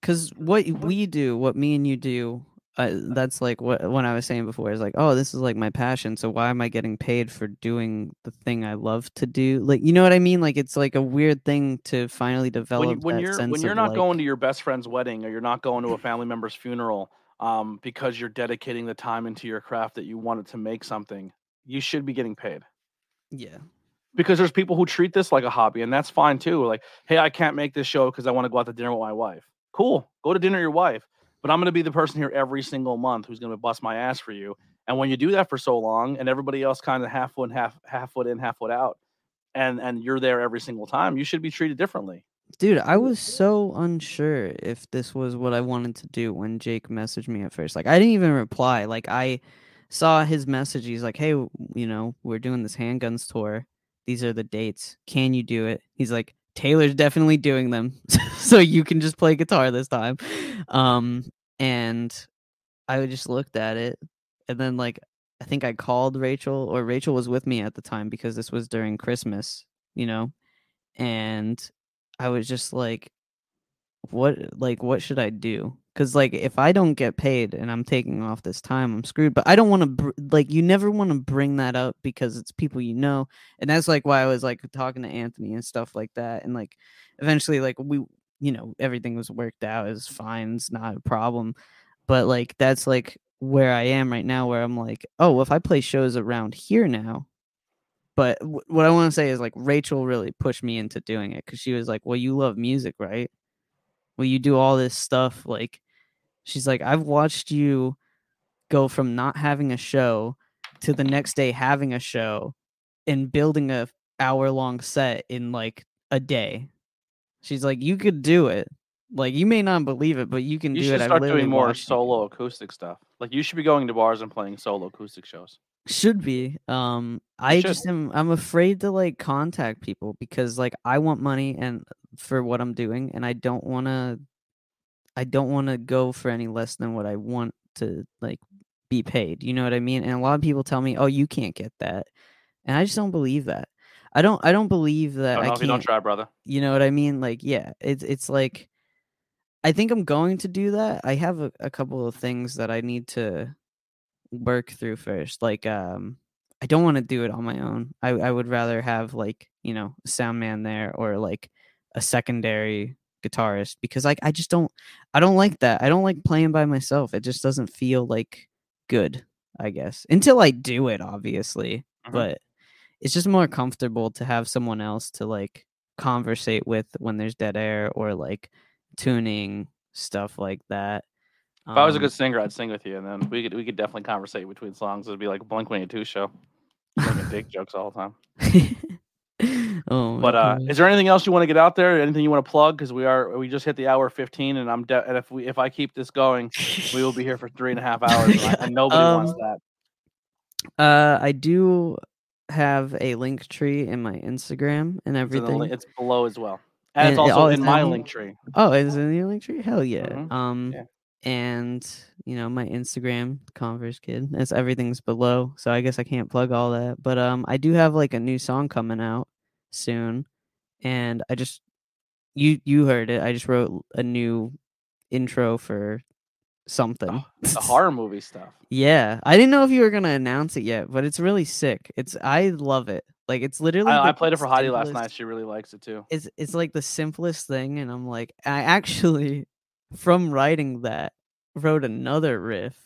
because what we do what me and you do uh, that's like what when i was saying before is like oh this is like my passion so why am i getting paid for doing the thing i love to do like you know what i mean like it's like a weird thing to finally develop when, you, when you're when you're not like, going to your best friend's wedding or you're not going to a family member's funeral um, because you're dedicating the time into your craft that you wanted to make something you should be getting paid. Yeah. Because there's people who treat this like a hobby and that's fine too like hey i can't make this show because i want to go out to dinner with my wife. Cool go to dinner with your wife but i'm going to be the person here every single month who's going to bust my ass for you and when you do that for so long and everybody else kind of half foot half half foot in half foot out and and you're there every single time you should be treated differently dude i was so unsure if this was what i wanted to do when jake messaged me at first like i didn't even reply like i saw his message he's like hey you know we're doing this handguns tour these are the dates can you do it? He's like taylor's definitely doing them so you can just play guitar this time. Um and i just looked at it and then like i think i called rachel or rachel was with me at the time because this was during christmas you know and i was just like what like what should i do? Because like if i don't get paid and i'm taking off this time i'm screwed but i don't want to br- like you never want to bring that up because it's people you know and that's like why i was like talking to anthony and stuff like that and like eventually like we you know everything was worked out it's fine it's not a problem but like that's like where i am right now where i'm like oh if i play shows around here now but w- what i want to say is like rachel really pushed me into doing it because she was like well you love music right? Well you do all this stuff like she's like i've watched you go from not having a show to the next day having a show and building a hour long set in like a day. She's like you could do it. Like you may not believe it but you can you do should it. Start literally doing more solo acoustic stuff. Like you should be going to bars and playing solo acoustic shows should be um i should. just am i'm afraid to like contact people because like i want money and for what I'm doing, and I don't want to. I don't want to go for any less than what I want to like be paid. You know what I mean? And a lot of people tell me, "Oh, you can't get that," and I just don't believe that. I don't. I don't believe that. Don't I know if you don't can't. try, brother. You know what I mean? Like, yeah, it's it's like I think I'm going to do that. I have a, a couple of things that I need to work through first. Like, um, I don't want to do it on my own. I I would rather have like you know a sound man there or like a secondary guitarist because like I just don't I don't like that. I don't like playing by myself. It just doesn't feel like good. I guess until I do it, obviously. Mhm. But it's just more comfortable to have someone else to like conversate with when there's dead air or like tuning stuff like that. If I was a Um, good singer, I'd sing with you, and then we could we could definitely conversate between songs. It'd be like a Blink One Eighty Two show, making dick jokes all the time. oh, But uh, is there anything else you want to get out there? Anything you want to plug? Because we are we just hit the hour fifteen, and I'm de- and if we if I keep this going, we will be here for three and a half hours, and, I- and nobody wants Um, that. Uh, I do have a link tree in my Instagram and It's, the everything. li- it's below as well, and, it's And it also in my link tree. Oh, is it in your link tree? Hell yeah. Mhm. Um, Yeah. And you know my Instagram, Converse Kid. It's everything's below, so I guess I can't plug all that. But um, I do have like a new song coming out soon, and I just you you heard it. I just wrote a new intro for something. Oh, the horror movie stuff. Yeah, I didn't know if you were gonna announce it yet, but it's really sick. It's I love it. Like it's literally. I, I played it for Heidi last night. She really likes it too. It's it's like the simplest thing, and I'm like, I actually, from writing that, wrote another riff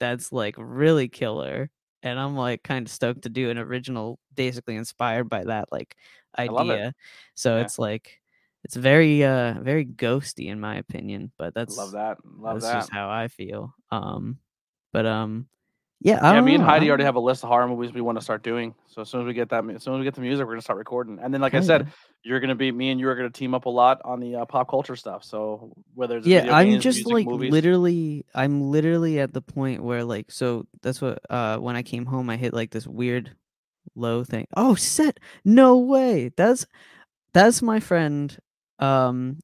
that's like really killer, and I'm like kind of stoked to do an original, basically inspired by that like love it. idea. So Yeah. it's like it's very uh very ghosty in my opinion, but that's Love that. Love that's that. just how I feel. Um, but um, yeah, I Yeah, me and know, I Heidi already have a list of horror movies we want to start doing. So as soon as we get that, as soon as we get the music, we're gonna start recording. And then, like I said, yeah. you're gonna be me and you are gonna team up a lot on the uh, pop culture stuff. So whether it's yeah i'm games, just music, like movies, literally i'm literally at the point where like so that's what uh when i came home i hit like this weird low thing oh set no way that's that's my friend um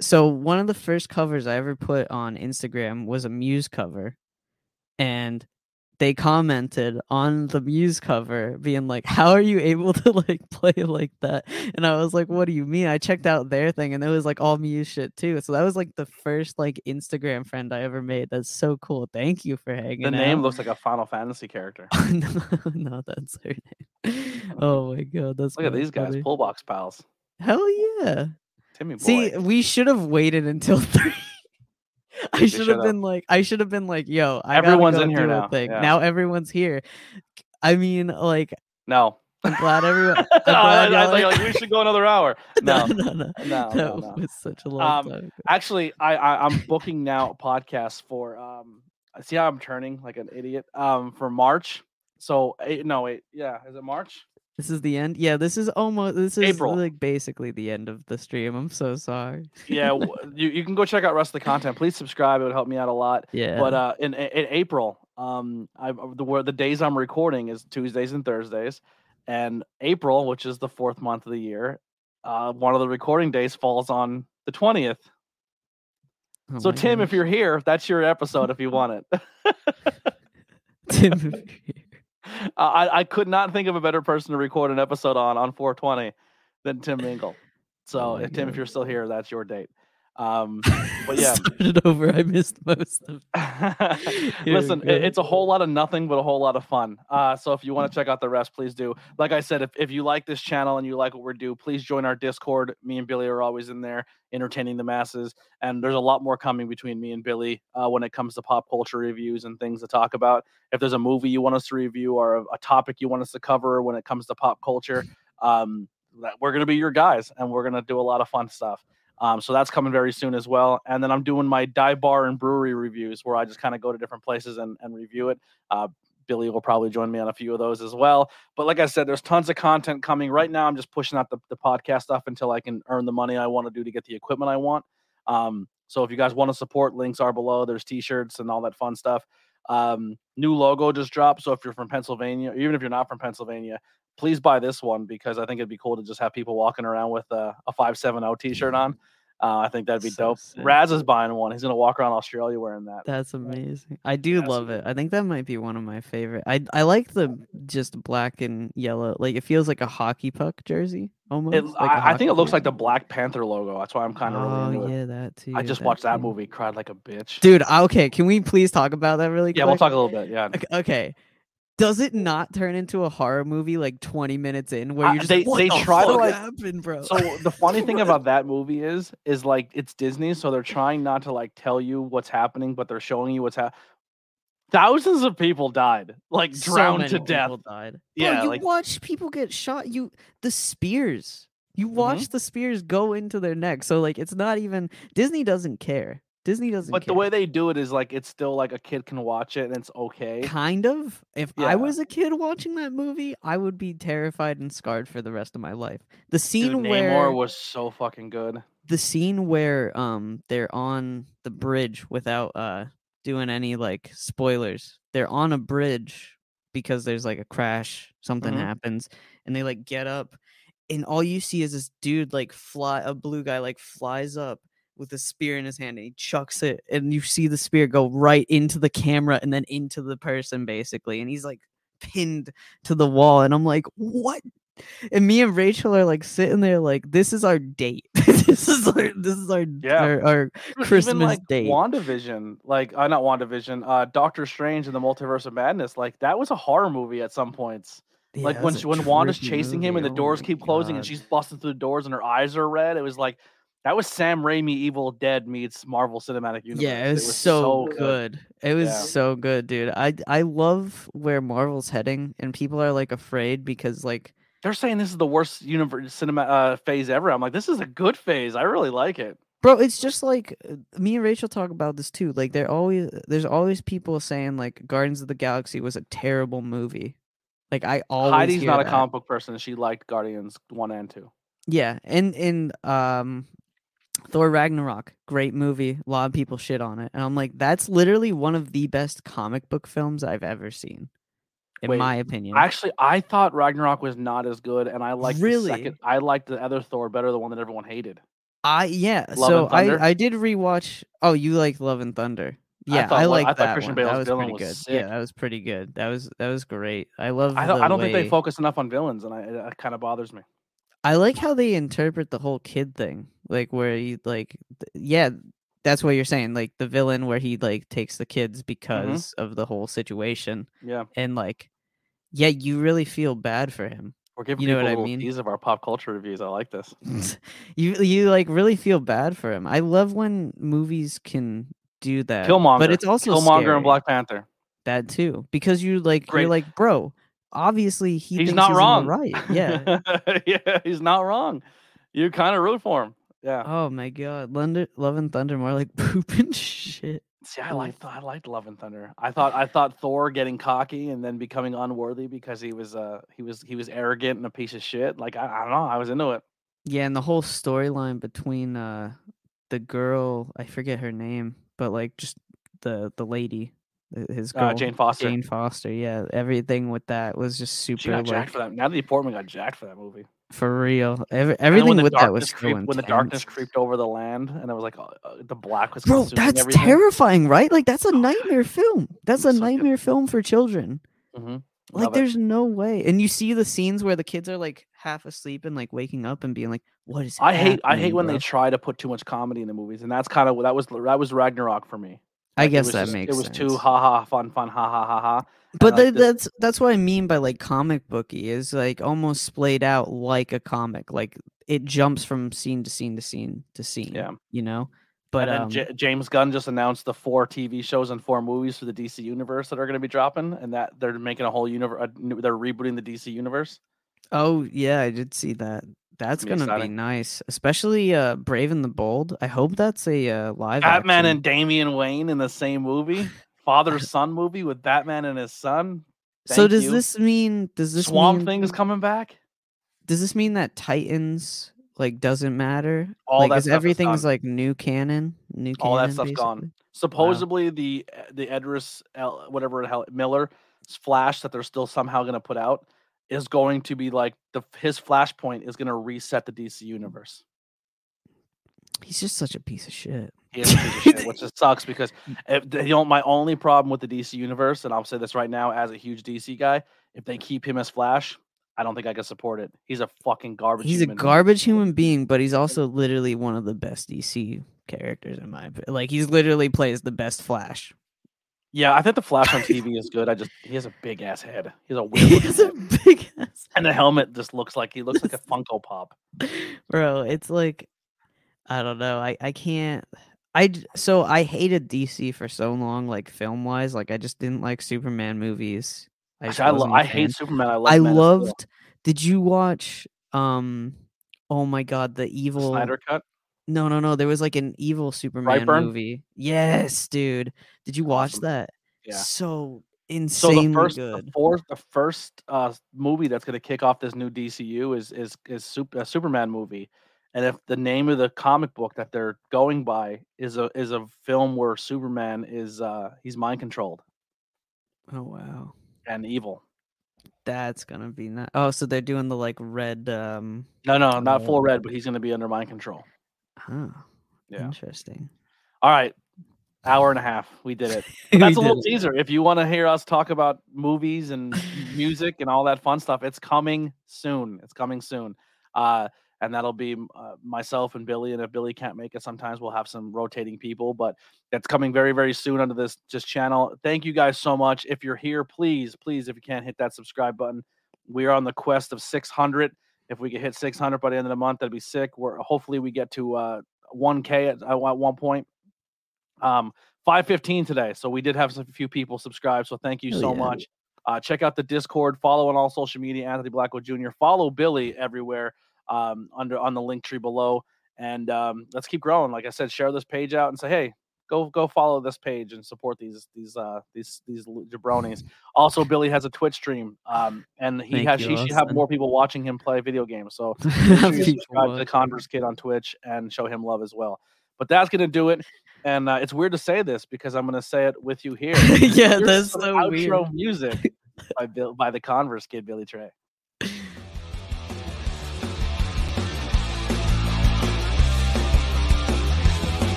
so one of the first covers i ever put on instagram was a muse cover and they commented on the muse cover being like how are you able to like play like that and i was like what do you mean i checked out their thing and it was like all muse shit too so that was like the first like instagram friend i ever made that's so cool thank you for hanging the name out. looks like a Final Fantasy character. no, no that's her name oh my god that's Look at these guys, funny. pull box pals. hell yeah Timmy boy. See, we should have waited until three. I should have been like, I should have been like, yo, I Everyone's gotta in here now, Thing. yeah. Now everyone's here. I mean, like, no. I'm glad everyone. I'm I, glad I y'all- thought you were like we should go another hour. No, no, no, no, no, no, was such a long Um, time. ago. Actually, I, I I'm booking now podcasts for um. See how I'm turning like an idiot. Um, for March. So eh, no, wait, yeah, is it March? This is the end. Yeah, this is almost. This is April. like basically the end of the stream. I'm so sorry. Yeah, you, you can go check out rest of the content. Please subscribe; it would help me out a lot. yeah. But uh, in in April, um, I the where the days I'm recording is Tuesdays and Thursdays, and April, which is the fourth month of the year, uh, one of the recording days falls on the twentieth. Oh so Tim, if you're here, that's your episode if you want it. Tim, if you're here. I I could not think of a better person to record an episode on on 420 than Tim Mingle. Oh so Oh my if, Tim, if you're still here, that's your date. Um, but yeah. started over. I missed most of. Listen, it- it's a whole lot of nothing, but a whole lot of fun. Uh, so if you want to check out the rest, please do. Like I said, if, if you like this channel and you like what we're doing, please join our Discord. Me and Billy are always in there entertaining the masses. And there's a lot more coming between me and Billy uh, when it comes to pop culture reviews and things to talk about. If there's a movie you want us to review or a, a topic you want us to cover when it comes to pop culture, um, that we're going to be your guys and we're going to do a lot of fun stuff. Um, so that's coming very soon as well. And then I'm doing my dive bar and brewery reviews where I just kind of go to different places and, and review it. Uh, Billy will probably join me on a few of those as well. But like I said, there's tons of content coming. Right now, I'm just pushing out the, the podcast stuff until I can earn the money I want to do to get the equipment I want. Um, so if you guys want to support, links are below. There's t-shirts and all that fun stuff. Um, new logo just dropped. So if you're from Pennsylvania, even if you're not from Pennsylvania, please buy this one because I think it'd be cool to just have people walking around with a, a 570 t-shirt on. Uh, I think that'd be So dope. sick. Raz is buying one. He's gonna walk around Australia wearing that. That's amazing. I do love it. I think that might be one of my favorite. I I like the just black and yellow. Like it feels like a hockey puck jersey almost. It, like I, I think it looks like the Black Panther logo. That's why I'm kind of oh really into it. yeah, that too. I just watched that movie, cried like a bitch. Dude, okay, can we please talk about that really yeah, quick? we'll talk a little bit. Yeah, Ok- Okay. Does it not turn into a horror movie like 20 minutes in where you're just they- like, what they the try to, like- happened, bro? So the funny thing about that movie is, is like it's Disney, so they're trying not to like tell you what's happening, but they're showing you what's happening. Thousands of people died, like So drowned to death. Died. Bro, Yeah, you like- watch people get shot. You the spears. You Mm-hmm. watch the spears go into their neck. So like it's not even Disney doesn't care. Disney doesn't But care. the way they do it is like it's still like a kid can watch it and it's okay. kind of. If Yeah. I was a kid watching that movie, I would be terrified and scarred for the rest of my life. The scene Dude, where Namor was so fucking good. the scene where um they're on the bridge without uh doing any like spoilers. They're on a bridge because there's like a crash, something Mhm. happens, and they like get up and all you see is this dude like fly a blue guy like flies up with a spear in his hand and he chucks it and you see the spear go right into the camera and then into the person basically and he's like pinned to the wall and I'm like what and me and Rachel are like sitting there like this is our date this is our this is our Yeah. our, our Christmas even like date. WandaVision, like uh, not WandaVision, uh, Doctor Strange and the Multiverse of Madness, like that was a horror movie at some points. Yeah, like when she, when Wanda's chasing him and the movie. Oh doors keep closing and she's busting through the doors and her eyes are red. It was like that was Sam Raimi Evil Dead meets Marvel Cinematic Universe. yeah it was, so, good. it was Yeah. so good dude i i love where marvel's heading and people are like afraid because like They're saying this is the worst universe cinema uh, phase ever. I'm like, this is a good phase. I really like it. Bro, it's just like uh, me and Rachel talk about this too. Like there always there's always people saying like Guardians of the Galaxy was a terrible movie. Like I always Heidi's not a comic book person. She liked Guardians one and two. Yeah, and in um Thor Ragnarok, great movie. A lot of people shit on it. And I'm like that's literally one of the best comic book films I've ever seen. In Wait, my opinion. Actually, I thought Ragnarok was not as good, and I liked Really? the second. I liked the other Thor better, the one that everyone hated. I yeah, Love so? I I did rewatch Oh, you like Love and Thunder. I Yeah, thought I, like I thought that Christian one. That Bale's was villain pretty was good. Yeah, that was pretty good. That was that was great. I love I don't. I don't think they focus enough on villains, and I, it, it kind of bothers me. I like how they interpret the whole kid thing, like where he like, th- yeah, that's what you're saying. Like the villain where he like takes the kids mm-hmm. because of the whole situation, Yeah, and like, yeah, you really feel bad for him. we're giving You know what I mean? tease of our pop culture reviews. I like this. you you like really feel bad for him. I love when movies can do that, Killmonger, but it's also Killmonger scary, and Black Panther. that too because you like Great. you're like, bro, obviously he He's thinks not he's wrong. right? Yeah. yeah, he's not wrong. You kind of root for him. Yeah. oh my god, London, Love and Thunder, more like poop and shit. See, I liked I liked Love and Thunder. I thought I thought Thor getting cocky and then becoming unworthy because he was uh he was he was arrogant and a piece of shit. Like I, I don't know, I was into it. Yeah, and the whole storyline between uh the girl, I forget her name, but like just the the lady, his girl, Uh, Jane Foster. Jane Foster. Yeah, everything with that was just super she got like jacked for that. Natalie Portman got jacked for that movie. for real. Every, everything with that was creeped, when the darkness creeped over the land and it was like uh, uh, the black was Bro, that's everything. terrifying, right? Like that's a nightmare film. That's a So good. nightmare film for children. Mhm. Like Love it. there's no way. And you see the scenes where the kids are like half asleep and like waking up and being like, "What is?" I hate I hate happening, when bro?" they try to put too much comedy in the movies, and that's kind of that was that was Ragnarok for me. I Like, it guess that just- makes it was sense. too ha ha fun fun ha ha ha ha. But like tha- that's that's what I mean by like comic booky is like almost splayed out like a comic. Like it jumps from scene to scene to scene to scene. Yeah. you know. But um, J- James Gunn just announced the four TV shows and four movies for the DC universe that are going to be dropping, and that they're making a whole universe. They're rebooting the DC universe. oh yeah, I did see that. That's Gonna be be nice, especially uh Brave and the Bold. I hope that's a uh, live. Batman action. and Damian Wayne in the same movie, father son movie with Batman and his son. so does you. this mean? Does this Swamp mean, Thing is coming back? Does this mean that Titans like doesn't matter? All like that is like new canon? New All that canon, stuff's gone. basically? Supposedly the the Ezra whatever the hell Miller Flash that they're still somehow going to put out is going to be like the his flashpoint is going to reset the DC mm. universe. He's just such a piece of shit. He is a piece of shit, which just sucks because mm. if, you know my only problem with the DC universe, and I'll say this right now as a huge DC guy, if they keep him as Flash, I don't think I can support it. He's a fucking garbage. He's a garbage human being, but he's also literally one of the best DC characters in my opinion. Like he's literally plays the best Flash. Yeah, I think the Flash on TV is good. I just he has a big ass head. He has a weird He has a big ass and the helmet just looks like he looks like a Funko Pop. bro. It's like I don't know. I I can't. I so I hated DC for so long, like film wise. Like I just didn't like Superman movies. I just I, lo- I hate Superman. I love. I loved. Did you watch? Um. Oh my god, the the evil. Snyder cut. No, no, no. There was like an evil Superman Brightburn? movie. Yes, dude. Did you watch that? Yeah. So So insanely the first, good. the fourth, the first uh, movie that's going to kick off this new DCU is is is Sup- a Superman movie, and if the name of the comic book that they're going by is a is a film where Superman is uh he's mind controlled Oh wow, and evil. that's gonna be nice. Oh, so they're doing the like red. Um. No, no, not full Oh. red, but he's going to be under mind control. Huh. Yeah. Interesting. All right, hour and a half. We did it. That's a little it. teaser. If you want to hear us talk about movies and music and all that fun stuff, it's coming soon. It's coming soon. Uh, and that'll be uh, myself and Billy. And if Billy can't make it, sometimes we'll have some rotating people. But that's coming very, very soon under this just channel. Thank you guys so much. If you're here, please, please, if you can't hit that subscribe button, we are on the quest of 600. If we could hit 600 by the end of the month, that'd be sick. We're hopefully we get to uh, 1K at, at one point. Um, 515 today. So we did have a few people subscribe. So thank you Hell so yeah. much. Uh, check out the Discord. Follow on all social media, Anthony Blackwell Jr. Follow Billy everywhere um, under on the link tree below. And um, let's keep growing. Like I said, share this page out and say, hey, go go follow this page and support these these uh these these jabronis. Also, Billy has a Twitch stream, um, and he Thank has he should have more people watching him play video games. So make sure you People subscribe to the. Converse Kid on Twitch and show him love as well. But that's gonna do it. And uh, it's weird to say this because I'm gonna say it with you here. yeah, Here's that's so outro weird. music by Bill by the Converse Kid Billy Tray.